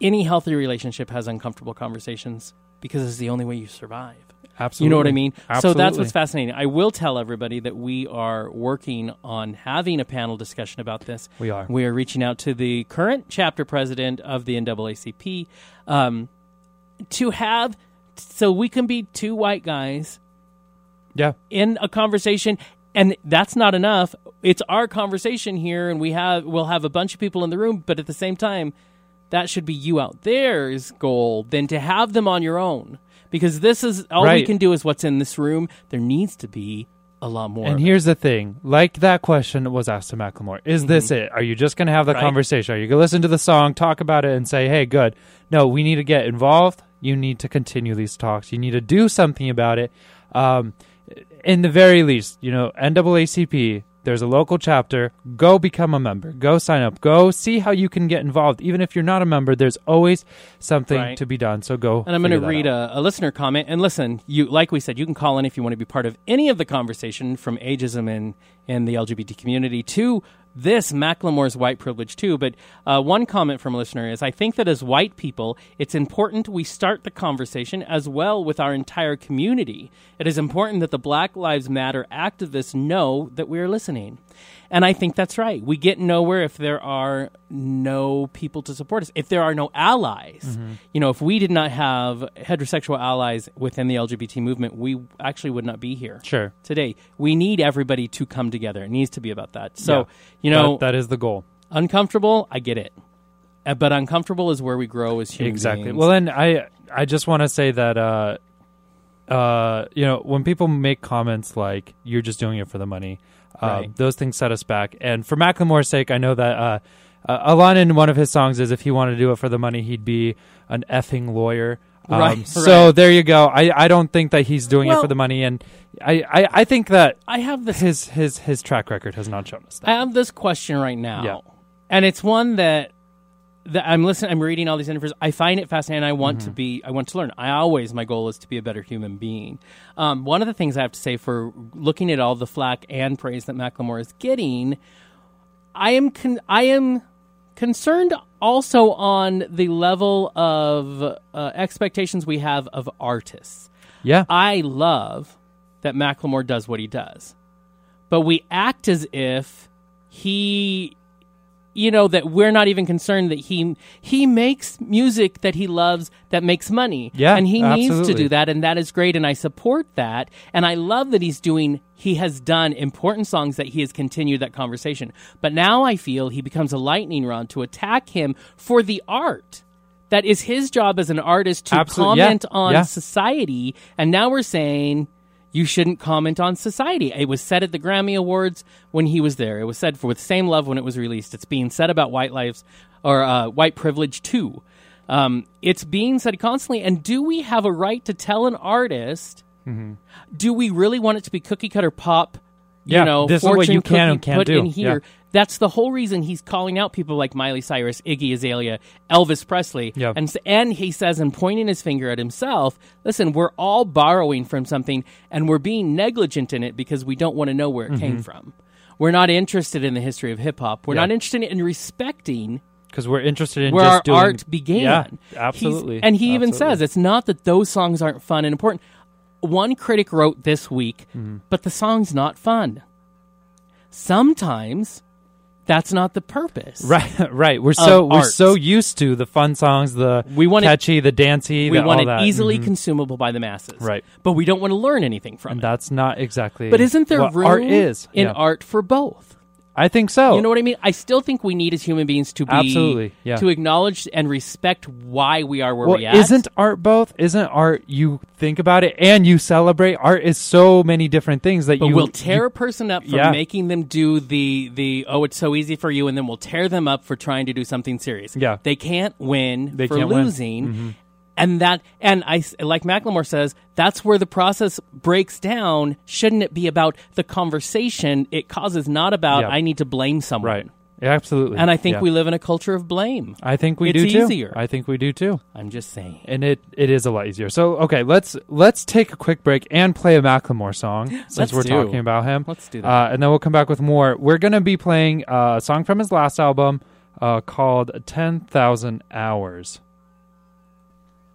Any healthy relationship has uncomfortable conversations because it's the only way you survive. Absolutely. You know what I mean? So that's what's fascinating. I will tell everybody that we are working on having a panel discussion about this. We are. We are reaching out to the current chapter president of the NAACP um, to have, so we can be two white guys Yeah. in a conversation and that's not enough it's our conversation here and we have we'll have a bunch of people in the room but at the same time that should be you out there's goal than to have them on your own because this is all we Right. can do is what's in this room there needs to be a lot more And of it. here's the thing: like that question was asked to Macklemore, is this it? Are you just going to have the Mm-hmm. Right. conversation? Are you going to listen to the song, talk about it, and say, "Hey, good"? No, we need to get involved. You need to continue these talks. You need to do something about it. Um, in the very least, you know, NAACP. There's a local chapter. Go become a member. Go sign up. Go see how you can get involved. Even if you're not a member, there's always something Right. to be done. So go. And I'm going to read a, a listener comment. And listen, you like we said, you can call in if you want to be part of any of the conversation from ageism and in the LGBT community to this Macklemore's white privilege too. But uh, one comment from a listener is, I think that as white people, it's important we start the conversation as well with our entire community. It is important that the Black Lives Matter activists know that we are listening. And I think that's right. We get nowhere if there are no people to support us. If there are no allies, Mm-hmm. you know, if we did not have heterosexual allies within the LGBT movement, we actually would not be here Sure. today. We need everybody to come together. It needs to be about that. So, Yeah. you know, That- that is the goal. uncomfortable, I get it. Uh, But uncomfortable is where we grow as human exactly beings. well then i i just want to say that uh uh you know when people make comments like you're just doing it for the money uh, Right. those things set us back and for macklemore's sake i know that uh uh, in one of his songs is if he wanted to do it for the money, he'd be an effing lawyer. Um, Right, So right. there you go. I, I don't think that he's doing it for the money, and I, I, I think that I have this his his his track record has not shown us that. I have this question right now, Yeah. and it's one that that I'm listening. I'm reading all these interviews. I find it fascinating. I want to Mm-hmm. be. I want to learn. I always my goal is to be a better human being. Um, one of the things I have to say for looking at all the flack and praise that Macklemore is getting, I am con- I am concerned also on the level of uh, expectations we have of artists. Yeah, I love that Macklemore does what he does, but we act as if he, you know, that we're not even concerned that he he makes music that he loves that makes money. Yeah, and he needs to do that, and that is great, and I support that, and I love that he's doing. He has done important songs that he has continued that conversation, but now I feel he becomes a lightning rod to attack him for the art. That is his job as an artist to Absolute- yeah, comment on yeah. society, and now we're saying you shouldn't comment on society. It was said at the Grammy Awards when he was there. It was said for with same love when it was released. It's being said about white lives or uh, white privilege too. Um, it's being said constantly. And do we have a right to tell an artist? Do we really want it to be cookie cutter pop? You Yeah, know, this is what you can and can't put do. in here. Yeah. That's the whole reason he's calling out people like Miley Cyrus, Iggy Azalea, Elvis Presley, and and he says and pointing his finger at himself, listen, we're all borrowing from something and we're being negligent in it because we don't want to know where it came from. We're not interested in the history of hip hop. We're Mm-hmm. Not interested in respecting because we're interested in where just our doing, art began. Yeah, He's- absolutely. and he even Absolutely. says it's not that those songs aren't fun and important. One critic wrote this week, Mm-hmm. but the song's not fun. Sometimes that's not the purpose. Right, right. We're so we're art. so used to the fun songs, the We want it- catchy, the dancey, We the, want it that. easily Mhm. consumable by the masses. Right. But we don't want to learn anything from And it. that's not exactly. But isn't there room art is in Yeah. art for both? I think so. You know what I mean? I still think we need as human beings to be Absolutely, yeah. to acknowledge and respect why we are where well, we are. isn't art both? Isn't art you think about it and you celebrate? Art is so many different things that But you we'll tear a person up for yeah. making them do the the oh it's so easy for you, and then we'll tear them up for trying to do something serious. Yeah. they can't win They for can't win. Mm-hmm. And that and I like Macklemore says that's where the process breaks down. Shouldn't it be about the conversation it causes, not about Yeah. I need to blame someone? right. Absolutely. And I think Yeah. we live in a culture of blame. I think we it's do too. easier. I think we do too. I'm just saying. and it it is a lot easier. So okay, let's let's take a quick break and play a Macklemore song since Let's we're do. talking about him. Let's do that. Uh, and then we'll come back with more. We're gonna be playing uh, a song from his last album uh, called Ten Thousand Hours.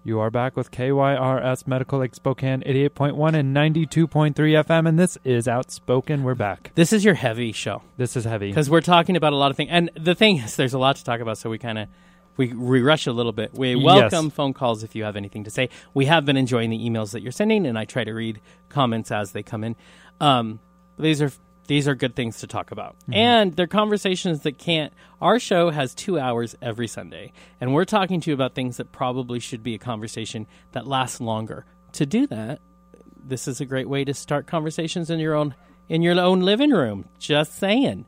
You are back with KYRS Medical Lake Spokane 88.1 and 92.3 FM, and this is Outspoken. We're back. This is your heavy show. This is heavy. because we're talking about a lot of things. And the thing is, there's a lot to talk about, so we kind of we, we rush a little bit. We Yes. welcome phone calls if you have anything to say. We have been enjoying the emails that you're sending, and I try to read comments as they come in. Um, these are these are good things to talk about, and they're conversations that can't. Our show has two hours every Sunday, and we're talking to you about things that probably should be a conversation that lasts longer. To do that, this is a great way to start conversations in your own in your own living room. Just saying.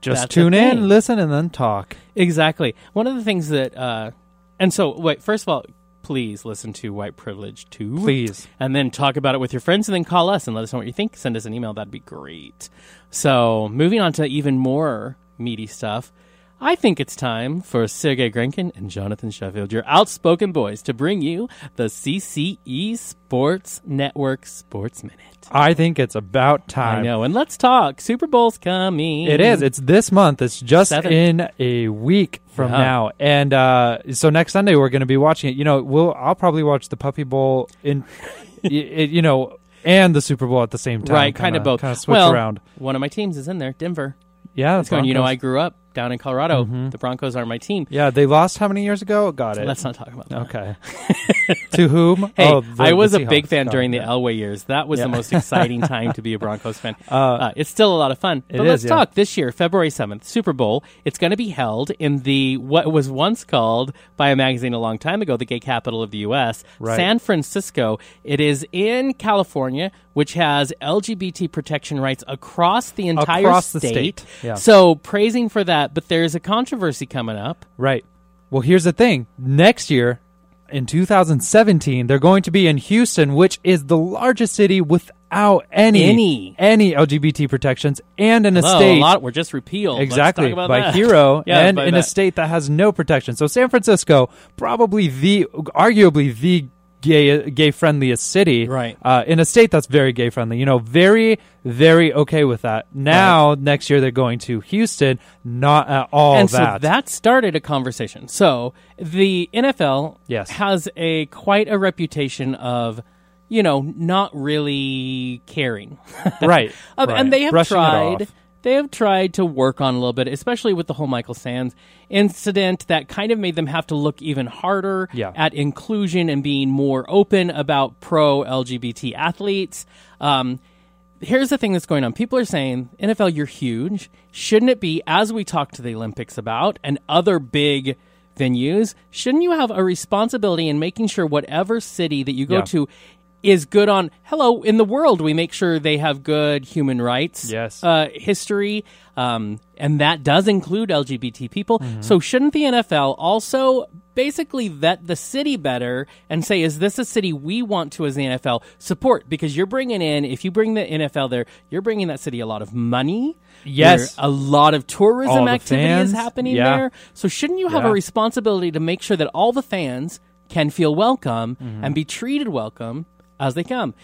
Just that's tune in, listen, and then talk. Exactly. One of the things that, uh, and so wait. First of all, please listen to White Privilege too, Please. and then talk about it with your friends, and then call us and let us know what you think. Send us an email. That'd be great. So moving on to even more meaty stuff. I think it's time for Sergey Grenkin and Jonathan Sheffield, your outspoken boys, to bring you the CCE Sports Network Sports Minute. I think it's about time. I know, and let's talk. Super Bowl's coming. It is. It's this month. It's just in a week from Yeah. now, and uh, so next Sunday we're going to be watching it. You know, we'll I'll probably watch the Puppy Bowl in, it, you know, and the Super Bowl at the same time. right, kind of both. Kind of switch well, around. One of my teams is in there, Denver. Yeah, It's going. You know, I grew up down in Colorado. The Broncos are my team. Yeah, they lost how many years ago? Got it. Let's not talk about that. okay. to whom? Hey, Oh, the- I was a big fan during it. the Elway years. That was the most exciting time to be a Broncos fan. Uh, it's still a lot of fun. But It let's is, yeah. talk this year, February 7th, Super Bowl. It's going to be held in the what was once called by a magazine a long time ago, the gay capital of the U.S., Right. San Francisco. It is in California, which has LGBT protection rights across the entire Across the state, yeah. So praising for that, but there's a controversy coming up. Right. Well, here's the thing. Next year, in 2017 they're going to be in Houston, which is the largest city without any Any. any LGBT protections, and in a Hello, state a lot were just repealed. Exactly about by that. HERO, Yeah, and by in that. a state that has no protection. So San Francisco, probably the arguably the gay gay friendliest city, Right. Uh, in a state that's very gay friendly. You know, very very okay with that. Now next year they're going to Houston, not at all and that. so that started a conversation. So the NFL Yes. has a quite a reputation of, you know, not really caring. right, Um, right. And they have Brushing tried. They have tried to work on a little bit, especially with the whole Michael Sam's incident that kind of made them have to look even harder Yeah. at inclusion and being more open about pro LGBT athletes. Um, here's the thing that's going on. People are saying, NFL, you're huge. Shouldn't it be, as we talked to the Olympics about and other big venues, shouldn't you have a responsibility in making sure whatever city that you go Yeah. to is good on hello in the world we make sure they have good human rights Yes. uh, history um, and that does include lgbt people Mm-hmm. so shouldn't the nfl also basically vet the city better and say is this a city we want to as the nfl support because you're bringing in if you bring the nfl there you're bringing that city a lot of money Yes. A lot of tourism All activity is happening Yeah. there so shouldn't you have Yeah. a responsibility to make sure that all the fans can feel welcome Mm-hmm. and be treated welcome as they come.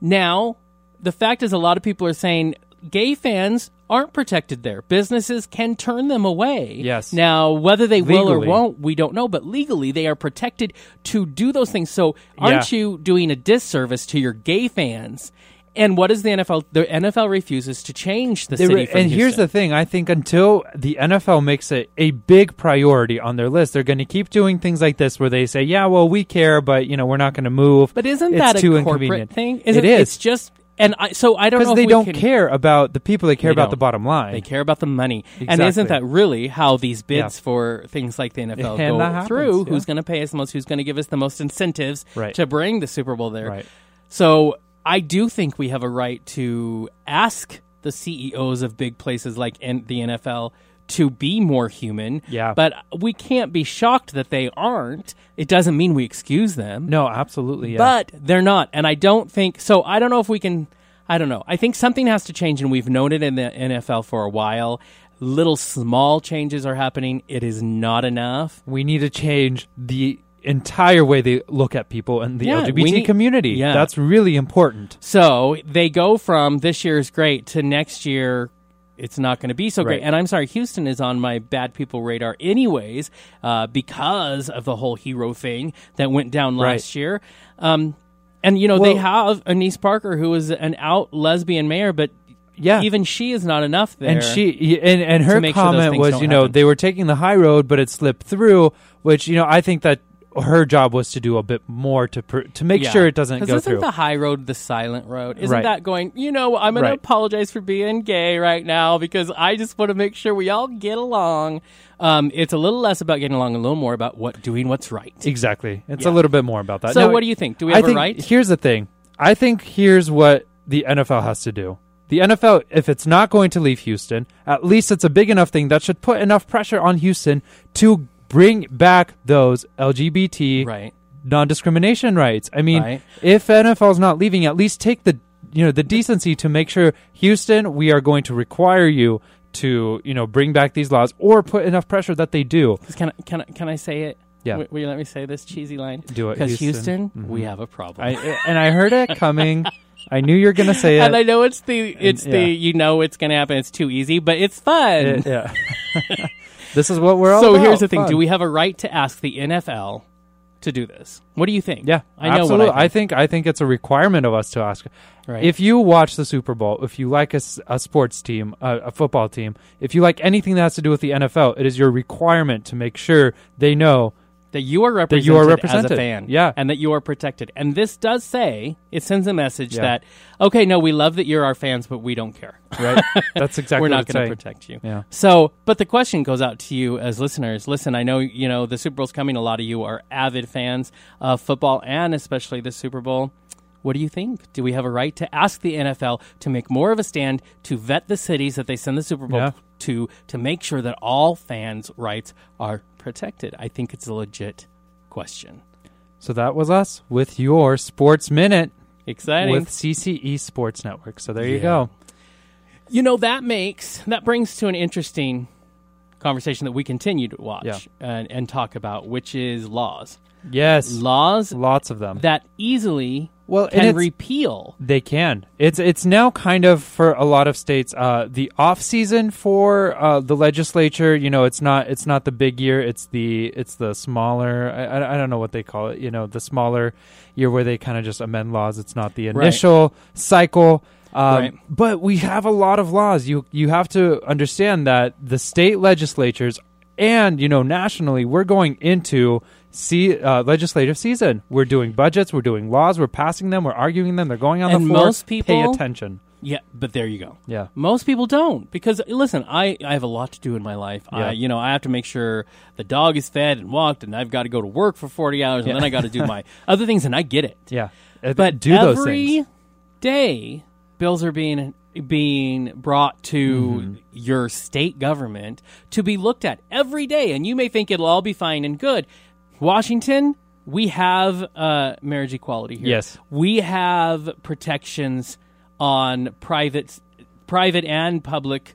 Now, the fact is, a lot of people are saying gay fans aren't protected there. Businesses can turn them away. Yes. Now, whether they will or won't, we don't know. But legally, they are protected to do those things. So, aren't Yeah. you doing a disservice to your gay fans? And what is the NFL? The NFL refuses to change the They city. re- and here's the thing I think until the NFL makes it a big priority on their list, they're going to keep doing things like this where they say, yeah, well, we care, but, you know, we're not going to move. But isn't It's that a too corporate inconvenient. thing? It Isn't, is. It's just, and I, so I don't know Because they don't can- care about the people, they care about don't. the bottom line. They care about the money. And isn't that really how these bids Yeah. for things like the NFL And go happens, through? yeah. Who's going to pay us the most? Who's going to give us the most incentives Right. to bring the Super Bowl there? Right. So I do think we have a right to ask the CEOs of big places like N- the NFL to be more human. Yeah. But we can't be shocked that they aren't. It doesn't mean we excuse them. No, absolutely. Yeah. But they're not. And I don't think so. I don't know if we can. I don't know. I think something has to change, and we've known it in the NFL for a while. Little small changes are happening. It is not enough. we need to change the entire way they look at people and the Yeah, LGBT need- community. yeah. That's really important. So they go from this year is great to next year. It's not going to be so great. Right. And I'm sorry, Houston is on my bad people radar, anyways, uh, because of the whole HERO thing that went down Right. last year. Um, and you know they Well- have Annise Parker, who is an out lesbian mayor, but Yeah. even she is not enough there. and she and, and her make sure comment was, you know, happen. they were taking the high road, but it slipped through. Which you know, I think that her job was to do a bit more to pr- to make Yeah. sure it doesn't 'Cause go through. isn't through. the high road the silent road? Isn't Right. that going? You know, I'm going Right. to apologize for being gay right now because I just want to make sure we all get along. Um, it's a little less about getting along, a little more about what doing what's right. Exactly. It's Yeah. a little bit more about that. So, what do you think? Do we I have a think right? here's the thing. I think here's what the NFL has to do. The NFL, if it's not going to leave Houston, at least it's a big enough thing that should put enough pressure on Houston to bring back those LGBT Right. non-discrimination rights. I mean, Right. if NFL's not leaving, at least take the you know the decency to make sure Houston, we are going to require you to you know bring back these laws or put enough pressure that they do. Can I, can I, can I say it? Yeah. W- will you let me say this cheesy line? Do it, Because Houston. Houston, mm-hmm. we have a problem. I and I heard it coming. I knew you were going to say it. and I know it's the it's yeah. the you know it's going to happen. It's too easy, but it's fun. It- yeah. this is what we're all so about. here's the thing: Fun. Do we have a right to ask the NFL to do this? What do you think? Yeah, I know absolutely. what I think. I think it's a requirement of us to ask. Right. If you watch the Super Bowl, if you like a, a sports team, a, a football team, if you like anything that has to do with the NFL, it is your requirement to make sure they know that you are represented, you are as a fan, Yeah. and that you are protected. And this does say it sends a message Yeah. that okay, no, we love that you're our fans, but we don't care. right. That's exactly We're not going to protect you. Yeah. So, but the question goes out to you as listeners. Listen, I know you know the Super Bowl's coming. A lot of you are avid fans of football and especially the Super Bowl. What do you think? Do we have a right to ask the NFL to make more of a stand to vet the cities that they send the Super Bowl Yeah. to to make sure that all fans' rights are protected? I think it's a legit question. So that was us with your Sports Minute Exciting. with CCE Sports Network. So there you go. You know that makes that brings to an interesting conversation that we continue to watch Yeah. and, and talk about, which is laws. Yes, Laws lots of them. that easily Well, can repeal. They can. It's it's now kind of for a lot of states uh, the off season for uh, the legislature. You know, it's not it's not the big year. It's the it's the smaller. I, I- don't know what they call it. You know, the smaller year where they kind of just amend laws. It's not the Right. initial cycle. Um, Right. But we have a lot of laws. You you have to understand that the state legislatures and you know nationally we're going into see uh, legislative season. We're doing budgets. We're doing laws. We're passing them. We're arguing them. They're going on And the floor. most people pay attention. Yeah, but there you go. Yeah. Most people don't because listen, I, I have a lot to do in my life. Yeah. I, you know, I have to make sure the dog is fed and walked, and I've got to go to work for forty hours, and then I got to do my other things, and I get it. Yeah. Uh, But do those things. day, bills are being being brought to Mm-hmm. your state government to be looked at every day, and you may think it'll all be fine and good. Washington, we have uh, marriage equality here. Yes. we have protections on private, private and public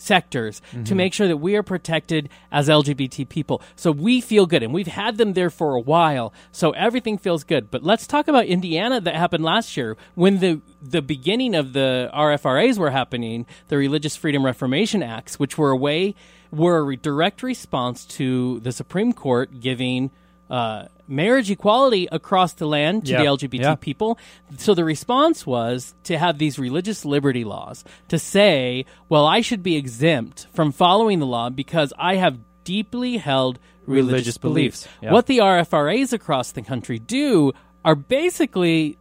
sectors Mm-hmm. to make sure that we are protected as LGBT people. So we feel good, and we've had them there for a while. So everything feels good. But let's talk about Indiana that happened last year when the the beginning of the RFRAs were happening, the Religious Freedom Reformation Acts, which were a way were a re- direct response to the Supreme Court giving. Uh, marriage equality across the land to Yeah. the LGBT Yeah. people. So the response was to have these religious liberty laws to say, well, I should be exempt from following the law because I have deeply held religious, Religious beliefs. beliefs, yeah. What the RFRAs across the country do are basically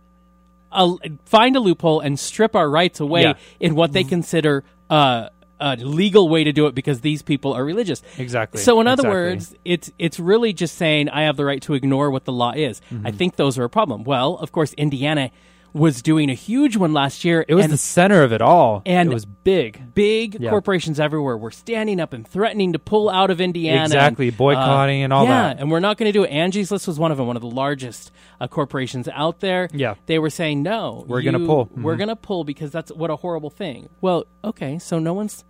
uh, find a loophole and strip our rights away Yeah. in what they consider uh, a legal way to do it because these people are religious. Exactly. So in other Exactly. words, it's it's really just saying I have the right to ignore what the law is. Mm-hmm. I think those are a problem. Well, of course, Indiana was doing a huge one last year. It was and the center of it all. and it was big. big Yeah. corporations everywhere were standing up and threatening to pull out of Indiana. Exactly, and, uh, boycotting and all that. yeah, that. and we're not going to do it. Angie's List was one of them, one of the largest uh, corporations out there. Yeah. they were saying no, We're gonna pull. Mm-hmm. We're going to pull because that's what a horrible thing. Well, okay, so no one's.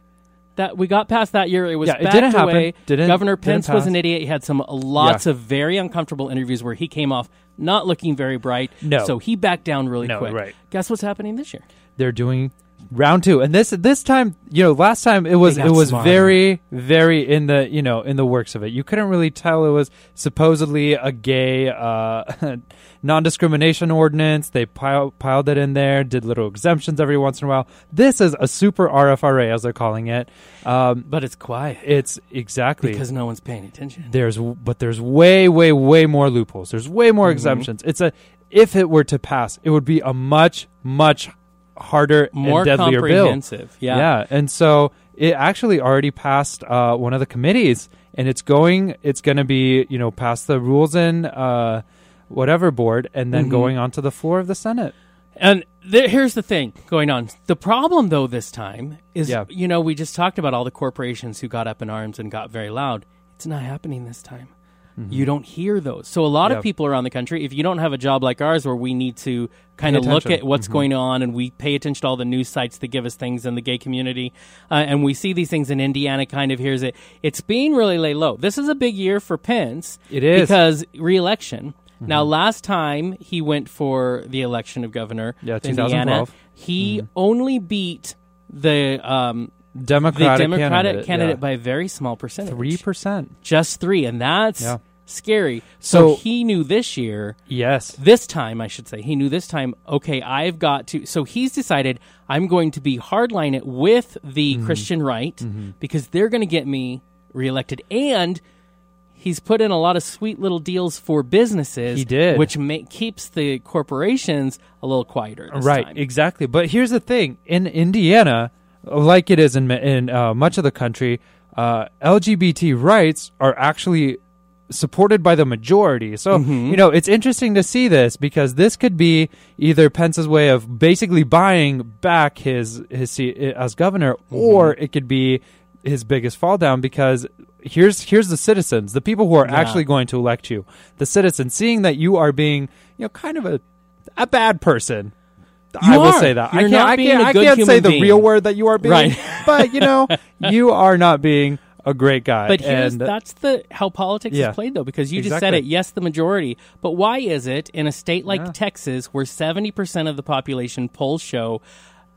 That we got past that year, it was Yeah, it didn't happen. Didn't- Governor didn't Pence was an idiot. He had some lots Yeah. of very uncomfortable interviews where he came off not looking very bright. No. so he backed down really No, quick. right. Guess what's happening this year? They're doing round two, and this this time, you know, last time it was it was very very in the you know in the works of it. You couldn't really tell it was supposedly a gay uh, non-discrimination ordinance. They pile, piled it in there, did little exemptions every once in a while. This is a super RFRA, as they're calling it. Um, But it's quiet it's exactly because no one's paying attention. there's but there's way way way more loopholes there's way more exemptions it's a if it were to pass it would be a much much harder More and deadlier bill comprehensive. Yeah. yeah and so it actually already passed uh, one of the committees and it's going it's going to be you know past the rules and uh, whatever board and then Mhm. going onto the floor of the senate And there, here's the thing going on. The problem, though, this time is, Yeah. you know, we just talked about all the corporations who got up in arms and got very loud. It's not happening this time. You don't hear those. So a lot Mm-hmm. Of people around the country, if you don't have a job like ours where we need to kind Pay of look at what's Mhm. going on and we pay attention to all the news sites that give us things in the gay community, uh, and we see these things in Indiana kind of hears it, it's being really laid low. This is a big year for Pence. It is. Because reelection. Now, last time he went for the election of governor Yeah, of Indiana, 2012. he only beat the um, the democratic, Democratic candidate, yeah. by a very small percentage, 3% just three, and that's Yeah. Scary. So, So- he knew this year, yes this time I should say, he knew this time. Okay, I've got to. So he's decided I'm going to be hardline it with the Mm-hmm. Christian right because they're going to get me reelected and. He's put in a lot of sweet little deals for businesses. He did. which ma- keeps the corporations a little quieter. Right time. exactly but here's the thing in indiana like it is in in uh, much of the country uh, lgbt rights are actually supported by the majority so Mm-hmm. you know it's interesting to see this because this could be either pence's way of basically buying back his his seat as governor Mm-hmm. or it could be his biggest fall down because here's here's the citizens, the people who are Yeah. actually going to elect you, the citizens, seeing that you are being you know kind of a a bad person. You I will are. say that I You're can't. not I can't. I can't say human the real word that you are being, Right. but you know, you are not being a great guy. But here's and that's the how politics Yeah. is played though, because you just said it. Yes, the majority, but why is it in a state like Yeah. Texas, where seventy percent of the population polls show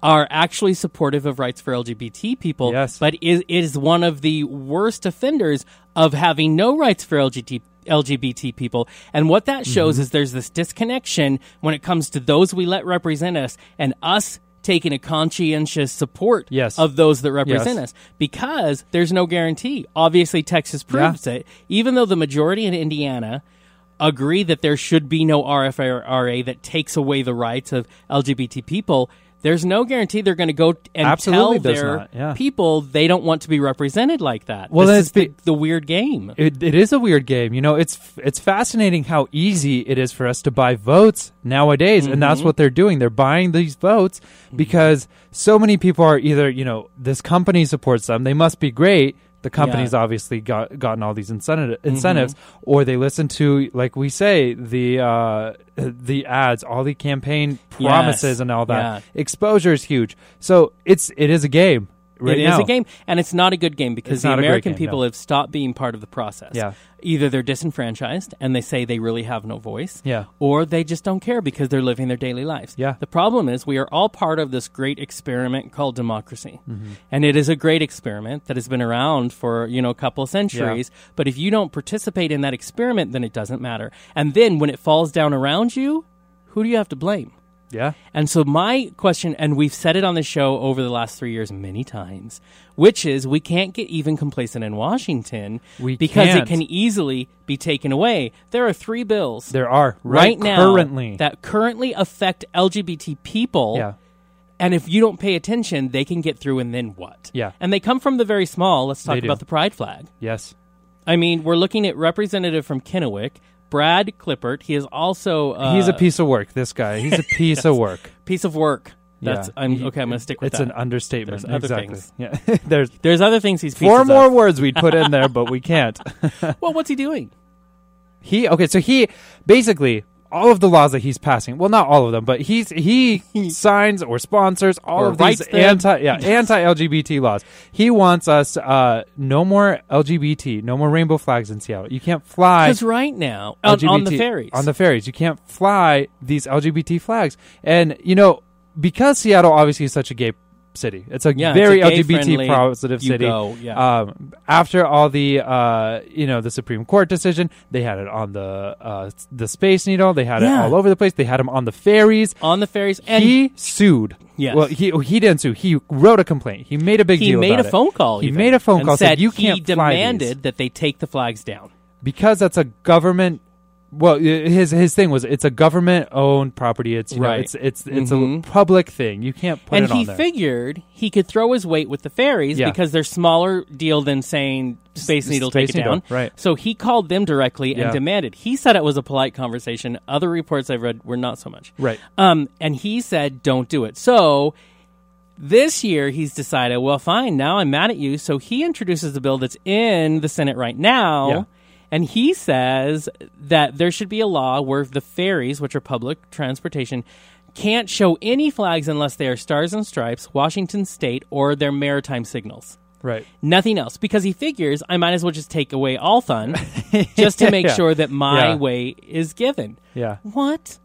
are actually supportive of rights for LGBT people, Yes. but is is one of the worst offenders of having no rights for LGBT. LGBT people. And what that shows Mm-hmm. is there's this disconnection when it comes to those we let represent us and us taking a conscientious support Yes. of those that represent Yes. us because there's no guarantee. Obviously, Texas proves it. Even though the majority in Indiana agree that there should be no RFRA that takes away the rights of LGBT people, there's no guarantee they're going to go and Absolutely tell their yeah. people they don't want to be represented like that. Well, this is the, the weird game. It, it is a weird game. You know, it's it's fascinating how easy it is for us to buy votes nowadays, and Mm-hmm. that's what they're doing. They're buying these votes because so many people are either you know this company supports them, they must be great. The company's Yeah. obviously got gotten all these incentive, Mm-hmm. incentives, or they listen to, like we say, the uh, the ads, all the campaign promises, Yes. and all that. Yeah. Exposure is huge. So it's it is a game. Right It is now. a game, and it's not a good game because It's the not a great American game, people no. have stopped being part of the process. Yeah. Either they're disenfranchised and they say they really have no voice, Yeah. or they just don't care because they're living their daily lives. Yeah. The problem is we are all part of this great experiment called democracy. Mm-hmm. And it is a great experiment that has been around for, you know, a couple of centuries, but if you don't participate in that experiment then it doesn't matter. And then when it falls down around you, who do you have to blame? Yeah. And so my question, and we've said it on the show over the last three years many times, which is we can't get even complacent in Washington We because can't. it can easily be taken away. There are three bills There are right, right, now currently that currently affect LGBT people. yeah. And if you don't pay attention, they can get through, and then what? Yeah. And they come from the very small. Let's talk about the pride flag. Yes. I mean, we're looking at representative from Kennewick, Brad Klippert. He is also uh, He's a piece of work. This guy. He's a piece of work. piece of work. That's Yeah. I'm okay. I'm going to stick with It's that. It's an understatement. There's other exactly. things. Yeah. There's There's other things he's four more of. words we'd put in there, but we can't. Well, what's he doing? He okay. So he basically all of the laws that he's passing. Well, not all of them, but he's he signs or sponsors all Or of these anti yeah anti LGBT laws. He wants us uh no more LGBT, no more rainbow flags in Seattle. You can't fly. Because right now on, on the ferries, On the ferries. You can't fly these LGBT flags. And, you know, because Seattle obviously is such a gay city, it's a Yeah, very it's a LGBT positive you city. go, yeah. Um, after all the, uh, you know, the Supreme Court decision, they had it on the uh, the Space Needle. They had Yeah. it all over the place. They had him on the ferries. on the ferries, and he sued. Yes. Well, he he didn't sue. He wrote a complaint. He made a big he deal. made about a it. phone call. He even, made a phone and call. Said you he can't fly these." demanded that they take the flags down. because that's a government well his his thing was it's a government owned property it's you know, Right. it's it's it's Mhm. a public thing you can't put and it on And he there figured he could throw his weight with the ferries Yeah. because they're smaller deal than saying Space S- Needle Space take it down. right. So he called them directly and demanded. He said it was a polite conversation. Other reports I've read were not so much. Right. Um, and he said, "Don't do it." So this year he's decided, well, fine. Now I'm mad at you. So he introduces the bill that's in the Senate right now. Yeah. And he says that there should be a law where the ferries, which are public transportation, can't show any flags unless they are stars and stripes, Washington State, or their maritime signals. right Nothing else. Because he figures I might as well just take away all fun just to make Yeah. sure that my Yeah. way is given. yeah What?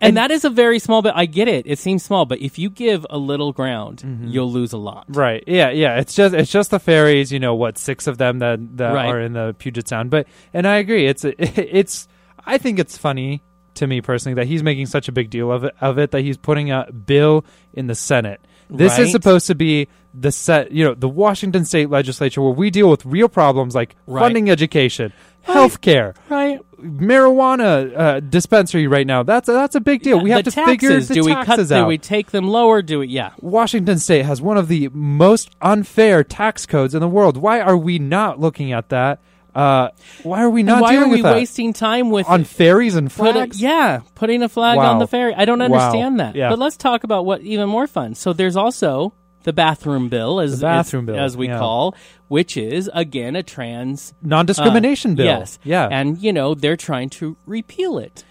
And, that is a very small bit. I get it. It seems small, but if you give a little ground, Mm-hmm. you'll lose a lot. right yeah yeah it's just it's just the ferries you know what six of them that that Right. are in the puget sound but and i agree it's it's i think it's funny to me personally that he's making such a big deal of it of it that he's putting a bill in the senate this Right. is supposed to be the set you know the washington state legislature where we deal with real problems like Right. funding education healthcare Right. Marijuana uh, dispensary right now. That's a, that's a big deal. we have to taxes, figure the do we taxes cut? out. Do we take them lower? Do we? Yeah. Washington State has one of the most unfair tax codes in the world. Why are we not looking at that? Uh, why are we not And why are we wasting time with on ferries and put a- flags? yeah, putting a flag Wow. on the ferry. I don't Wow. understand that. Yeah. But let's talk about what even more fun. So there's also the bathroom bill, as The bathroom as, bill, as we yeah. call, which is again a trans Non-discrimination uh, bill. Yes, Yeah. and you know they're trying to repeal it.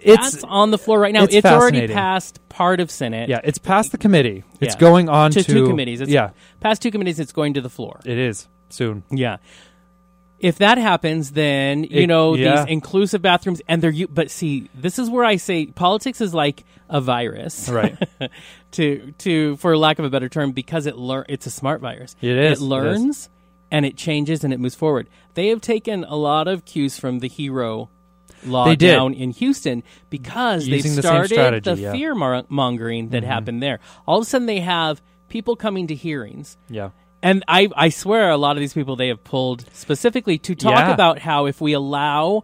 it's That's on the floor right now. it's It's, already fascinating. passed part of Senate. yeah, it's past the committee. It's Yeah. going on to, to, two committees. It's yeah, past two committees. It's going to the floor. it is soon. Yeah. If that happens, then you It- know yeah. these inclusive bathrooms, and they're. u- But see, this is where I say politics is like a virus, Right. to to for lack of a better term, because it learn. It's a smart virus. It is, It learns and it changes and it moves forward. They have taken a lot of cues from the HERO law They did. down in Houston because Using they the same started strategy, the yeah. Mm-hmm. fear mongering that happened there. All of a sudden, they have people coming to hearings. Yeah. And I, I swear a lot of these people they have pulled specifically to talk Yeah. about how if we allow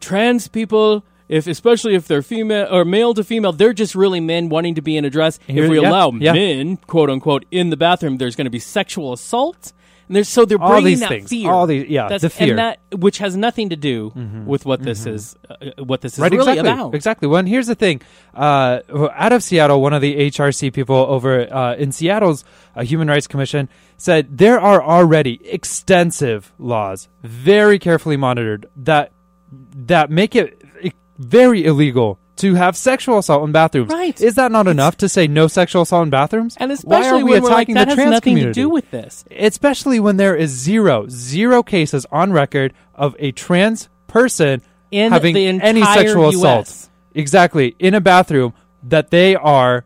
trans people if especially if they're female or male to female, they're just really men wanting to be in a dress. Here- if we yeah, allow yeah. men, quote unquote, in the bathroom, there's going to be sexual assault. And there's so they're All bringing these that things. fear. All these- yeah, That's, the fear. and that which has nothing to do with what this is, uh, what this is right, really exactly, about. exactly. Well, and here's the thing: uh, out of Seattle, one of the HRC people over uh, in Seattle's uh, Human Rights Commission said there are already extensive laws, very carefully monitored, that that make it very illegal to have sexual assault in bathrooms. Right. Is that not enough to say no sexual assault in bathrooms? And Why especially are we like attacking that the has trans nothing community? to do with this. especially when there is zero, zero cases on record of a trans person In having any sexual US. assault. Exactly in a bathroom that they are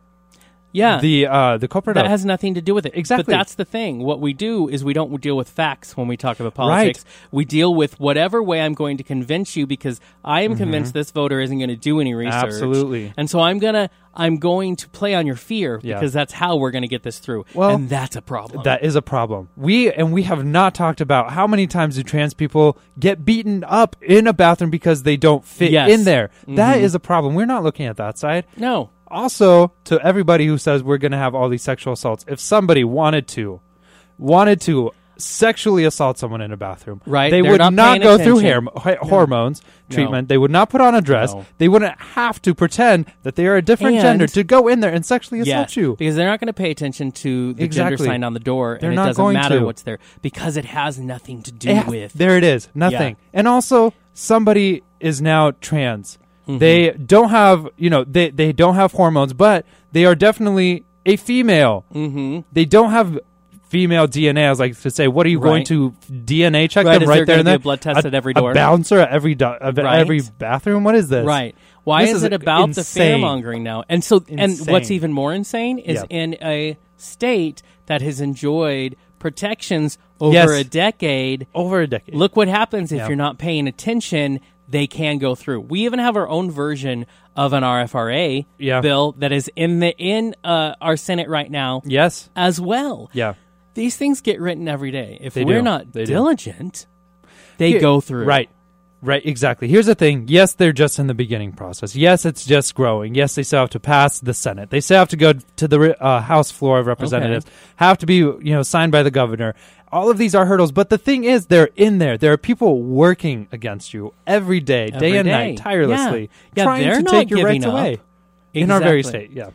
Yeah, the uh, the culprit that has nothing to do with it. Exactly. But that's the thing. What we do is we don't deal with facts when we talk about politics. Right. We deal with whatever way I'm going to convince you because I am convinced this voter isn't going to do any research. Mm-hmm. Absolutely. And so I'm gonna I'm going to play on your fear Yeah. because that's how we're going to get this through. Well, and that's a problem. that is a problem. We and we have not talked about how many times do trans people get beaten up in a bathroom because they don't fit Yes. in there. That Mhm. is a problem. We're not looking at that side. no. Also to everybody who says we're going to have all these sexual assaults if somebody wanted to wanted to sexually assault someone in a bathroom Right, they they're would not not, go through hair, h- hormones No. treatment they would not put on a dress No. they wouldn't have to pretend that they are a different And- gender to go in there and sexually assault Yes, you because they're not going to pay attention to the gender sign on the door, They're and it not doesn't going matter to. what's there because it has nothing to do It with. there it is nothing and also somebody is now trans they don't have you know they, they don't have hormones but they are definitely a female mm-hmm. they don't have female DNA. I was like to say, what are you going to DNA check Right, them right there and be then? a blood test at every door? A bouncer at every do- at Right. every bathroom. What is this? Right. Why This is, is it about insane. the fearmongering now? And so, and what's even more insane is Yeah. in a state that has enjoyed protections over Yes. a decade. Over a decade. Look what happens if Yeah. you're not paying attention. They can go through. We even have our own version of an RFRA Yeah. bill that is in the in uh, our Senate right now Yes. as well. Yeah. These things get written every day. If They we're do. not They do. diligent, they Here- go through. Right. Right, exactly. Here's the thing. Yes, they're just in the beginning process. Yes, it's just growing. Yes, they still have to pass the Senate. They still have to go to the uh, House floor of representatives. Have to be, you know, signed by the governor. All of these are hurdles, but the thing is, they're in there. There are people working against you every day, Every day and day. night, tirelessly, Yeah. Yeah, trying they're to take your rights up. away in our very state. Yeah,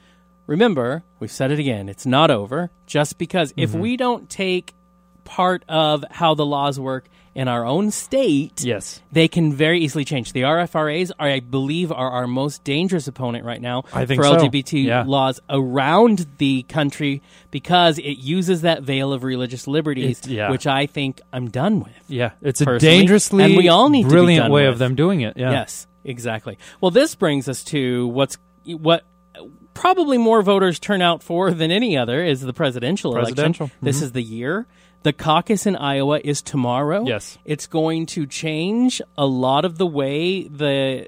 Remember, we've said it again, it's not over just because if Mm-hmm. we don't take part of how the laws work in our own state, yes, they can very easily change. The RFRAs, are, I believe, are our most dangerous opponent right now I think for so. LGBT Yeah. laws around the country because it uses that veil of religious liberties, It- yeah. which I think I'm done with. yeah. It's a dangerously and we all need brilliant way with. of them doing it. Yeah. Yes, exactly. Well, this brings us to what's what probably more voters turn out for than any other is the presidential, Presidential. election. This mm-hmm. is the year. The caucus in Iowa is tomorrow. Yes. It's going to change a lot of the way the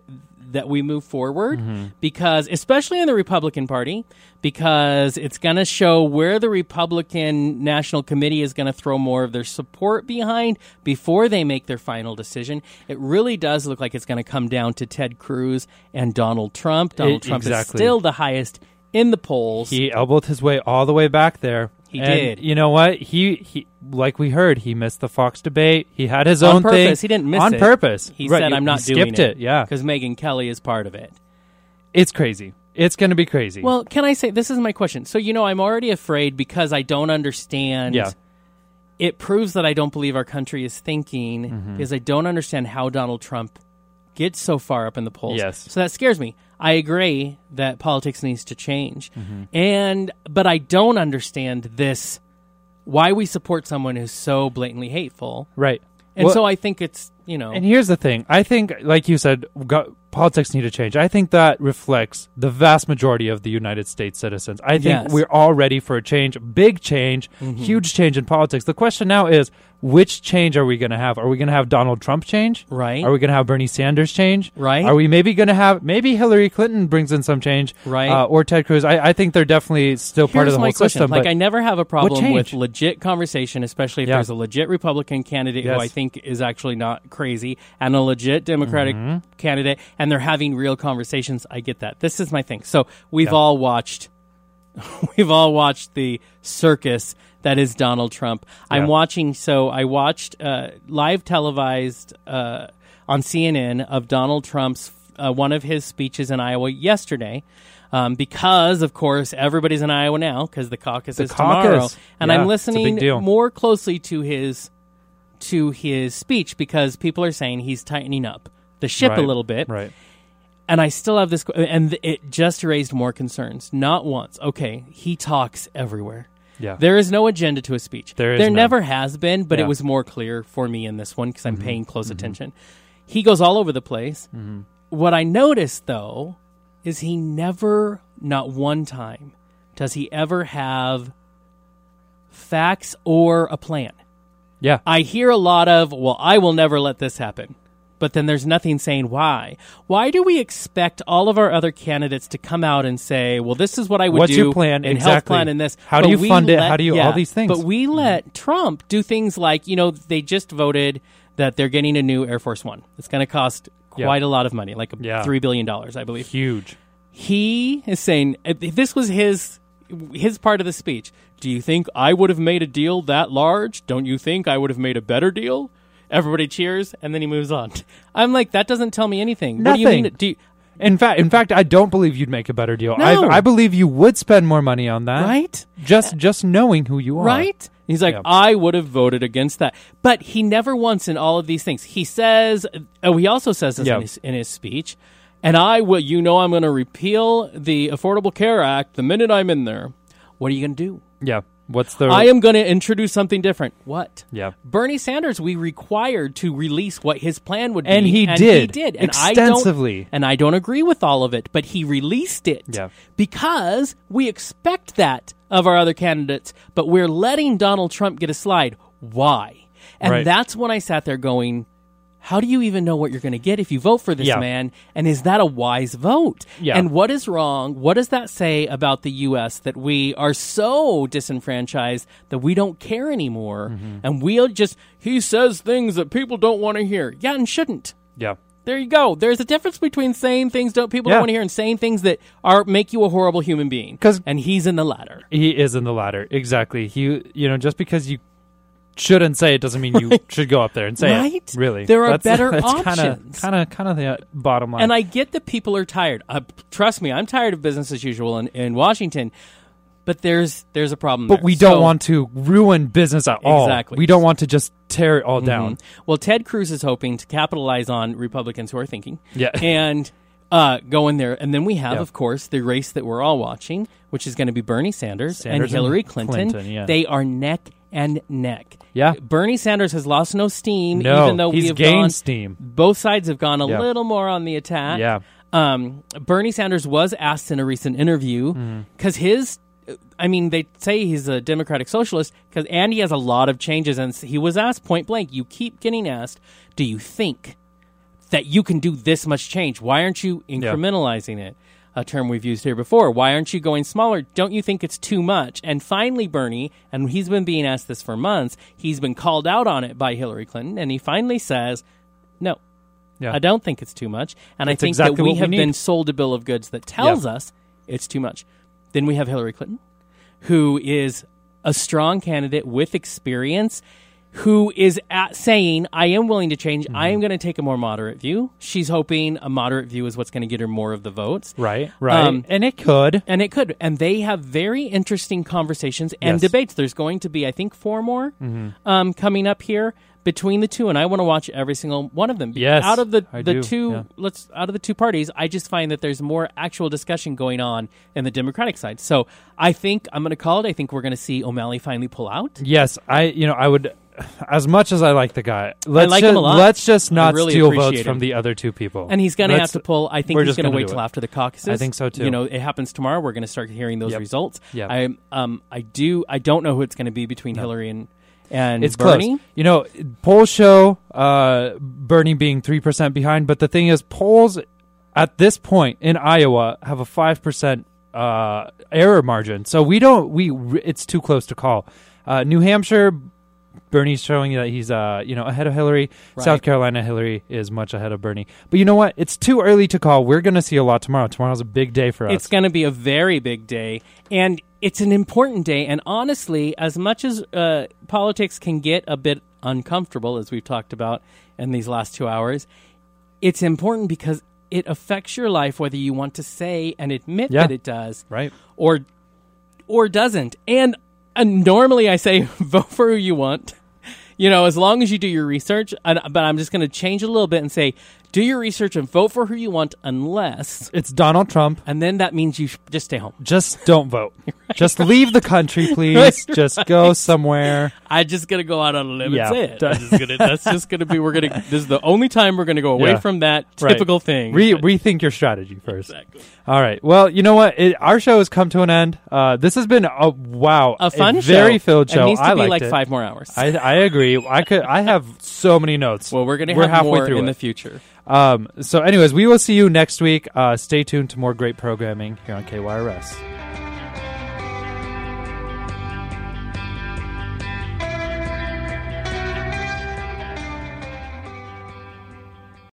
that we move forward Mm-hmm. because especially in the Republican Party because it's going to show where the Republican National Committee is going to throw more of their support behind before they make their final decision. It really does look like it's going to come down to Ted Cruz and Donald Trump. Donald It- Trump is still the highest in the polls. He elbowed his way all the way back there. He And did. You know what? He he like we heard, he missed the Fox debate. He had his on own purpose. thing He didn't miss on it. purpose. He Right, said, you- "I'm not he doing skipped it. Yeah, because Megyn Kelly is part of it." it's crazy. It's going to be crazy. Well, can I say this is my question? So you know, I'm already afraid because I don't understand. Yeah. It proves that I don't believe our country is thinking Mm-hmm. because I don't understand how Donald Trump gets so far up in the polls. Yes. So that scares me. I agree that politics needs to change, Mm-hmm. and but I don't understand this. Why we support someone who's so blatantly hateful, right. and Well- so I think it's you know And here's the thing. I think, like you said, go- politics need to change. I think that reflects the vast majority of the United States citizens. I think Yes. Mm-hmm. we're all ready for a change, big change, huge change in politics. The question now is, which change are we going to have? Are we going to have Donald Trump change? Right. Are we going to have Bernie Sanders change? Right. Are we maybe going to have maybe Hillary Clinton brings in some change? Right. Uh, or Ted Cruz? I, I think they're definitely still part of Here's the my whole question. system. Like, I never have a problem with legit conversation, especially if Yeah. there's a legit Republican candidate who I think is actually not crazy, and a legit Democratic Mm-hmm. candidate, and they're having real conversations. I get that. This is my thing. So we've Yeah. all watched, we've all watched the circus that is Donald Trump. I'm watching. So I watched uh, live televised uh, on CNN of Donald Trump's uh, one of his speeches in Iowa yesterday. Um, because of course everybody's in Iowa now because the caucus The is tomorrow, and Yeah, I'm it's a big listening more closely to his to his speech because people are saying he's tightening up the ship a little bit, Right. and I still have this, and it just raised more concerns. Not once. Okay, he talks everywhere. Yeah. There is no agenda to a speech. There is there none. never has been, but Yeah. Mm-hmm. it was more clear for me in this one because I'm paying close attention. He goes all over the place. Mm-hmm. What I noticed though is he never, not one time, does he ever have facts or a plan. yeah. I hear a lot of, well, I will never let this happen. But then there's nothing saying why. Why do we expect all of our other candidates to come out and say, well, this is what I would What's do your plan? in health Exactly. plan and this. How do you fund it? How do you- yeah, all these things. But we mm-hmm. let Trump do things like, you know, they just voted that they're getting a new Air Force One. It's going to cost Yeah. quite a lot of money, like Yeah. $3 billion, I believe Huge. he is saying if this was his his part of the speech. Do you think I would have made a deal that large? Don't you think I would have made a better deal? Everybody cheers, and then he moves on. I'm like, that doesn't tell me anything. What do you Nothing. mean? Do you, In fact, in fact, I don't believe you'd make a better deal. No. I, I believe you would spend more money on that. right? Just just knowing who you are. Right? He's like, Yeah. I would have voted against that. But he never once in all of these things. He says, oh, he also says this Yeah. in, his, in his speech, and I will, you know, I'm going to repeal the Affordable Care Act the minute I'm in there. What are you going to do? Yeah. What's the? I am going to introduce something different. What? Yeah. Bernie Sanders, we required to release what his plan would be, And he He did, He did, and extensively. I don't, and I don't agree with all of it, but he released it Yeah. because we expect that of our other candidates, but we're letting Donald Trump get a slide. Why? And Right. that's when I sat there going, how do you even know what you're going to get if you vote for this Yeah. man? And is that a wise vote? Yeah. And what is wrong? What does that say about the U.S. that we are so disenfranchised that we don't care anymore? Mm-hmm. And we'll just, he says things that people don't want to hear. Yeah, and shouldn't. yeah. There you go. There's a difference between saying things don't people Yeah. don't want to hear and saying things that are make you a horrible human being. 'Cause- and he's in the latter. He is in the latter. Exactly. He, you know, just because you shouldn't say it doesn't mean you should go up there and say Right? it. Really, There are that's, better that's options. Kind of, kind of the uh, bottom line. And I get that people are tired. Uh, trust me, I'm tired of business as usual in, in Washington. But there's there's a problem. but there. we don't So- want to ruin business at all. Exactly. We don't want to just tear it all down. Mhm. Well, Ted Cruz is hoping to capitalize on Republicans who are thinking. Yeah. And uh, go in there. And then we have, Yeah. of course, the race that we're all watching, which is going to be Bernie Sanders, Sanders and and Hillary Clinton. Clinton, yeah. They are neck and neck. Yeah. Bernie Sanders has lost no steam, No, even though he's we have gained gone, steam. Both sides have gone a Yeah. little more on the attack. Yeah. Um, Bernie Sanders was asked in a recent interview Mm-hmm. because his, I mean, they say he's a Democratic socialist because and he has a lot of changes, and he was asked point blank. You keep getting asked, do you think that you can do this much change? Why aren't you incrementalizing it? A term we've used here before. Why aren't you going smaller? Don't you think it's too much? And finally, Bernie, and he's been being asked this for months, he's been called out on it by Hillary Clinton, and he finally says, no, Yeah. I don't think it's too much. And I think exactly that we we have need. been sold a bill of goods that tells Yeah. us it's too much. Then we have Hillary Clinton, who is a strong candidate with experience. Who is at saying, I am willing to change. I Mm-hmm. am going to take a more moderate view. She's hoping a moderate view is what's going to get her more of the votes. Right, right, Um, and it could. And it could. And they have very interesting conversations and Yes. Mm-hmm. debates. There's going to be, I think, four more um, coming up here between the two, and I want to watch every single one of them. Yes, out of the I the do, two, yeah. let's out of the two parties, I just find that there's more actual discussion going on in the Democratic side. So I think I'm going to call it. I think we're going to see O'Malley finally pull out. Yes, I. You know, I would. As much as I like the guy, let's like ju- him a lot. Let's just I not really steal appreciate votes from the other two people. And he's going to have Let's- to pull. I think we're he's just going to gonna wait do till it. after the caucuses. I think so, too. You know, it happens tomorrow. We're going to start hearing those Yep. results. Yep. I um I do. I don't know who it's going to be between Hillary and and It's Bernie. close. You know, polls show uh, Bernie being three percent behind, but the thing is, polls at this point in Iowa have a five percent uh, error margin. So we don't. We it's too close to call. Uh, New Hampshire, Bernie's showing that he's uh you know ahead of Hillary. Right. South Carolina, Hillary is much ahead of Bernie. But you know what? It's too early to call. We're going to see a lot tomorrow. Tomorrow's a big day for us. It's going to be a very big day, and it's an important day. And honestly, as much as uh, politics can get a bit uncomfortable, as we've talked about in these last two hours, it's important because it affects your life, whether you want to say and admit Yeah. that it does, right. or or doesn't. And uh, normally, I say vote for who you want. You know, as long as you do your research. And, but I'm just going to change a little bit and say, do your research and vote for who you want, unless. It's Donald Trump. And then that means you sh- just stay home. Just don't vote. Just leave the country, please. Just go somewhere. I'm just gonna go out on a limb Yeah. and say it. I'm just gonna, that's just gonna be. We're gonna. This is the only time we're gonna go away Yeah. from that Right. typical thing. Re- rethink your strategy first. Exactly. All right. Well, you know what? It, our show has come to an end. Uh, this has been a wow, A fun show. very filled show. It needs to I be liked like it. five more hours. I, I agree. I could. I have so many notes. well, we're gonna We're have halfway more through in it. the future. Um. So, anyways, we will see you next week. Uh, stay tuned to more great programming here on KYRS.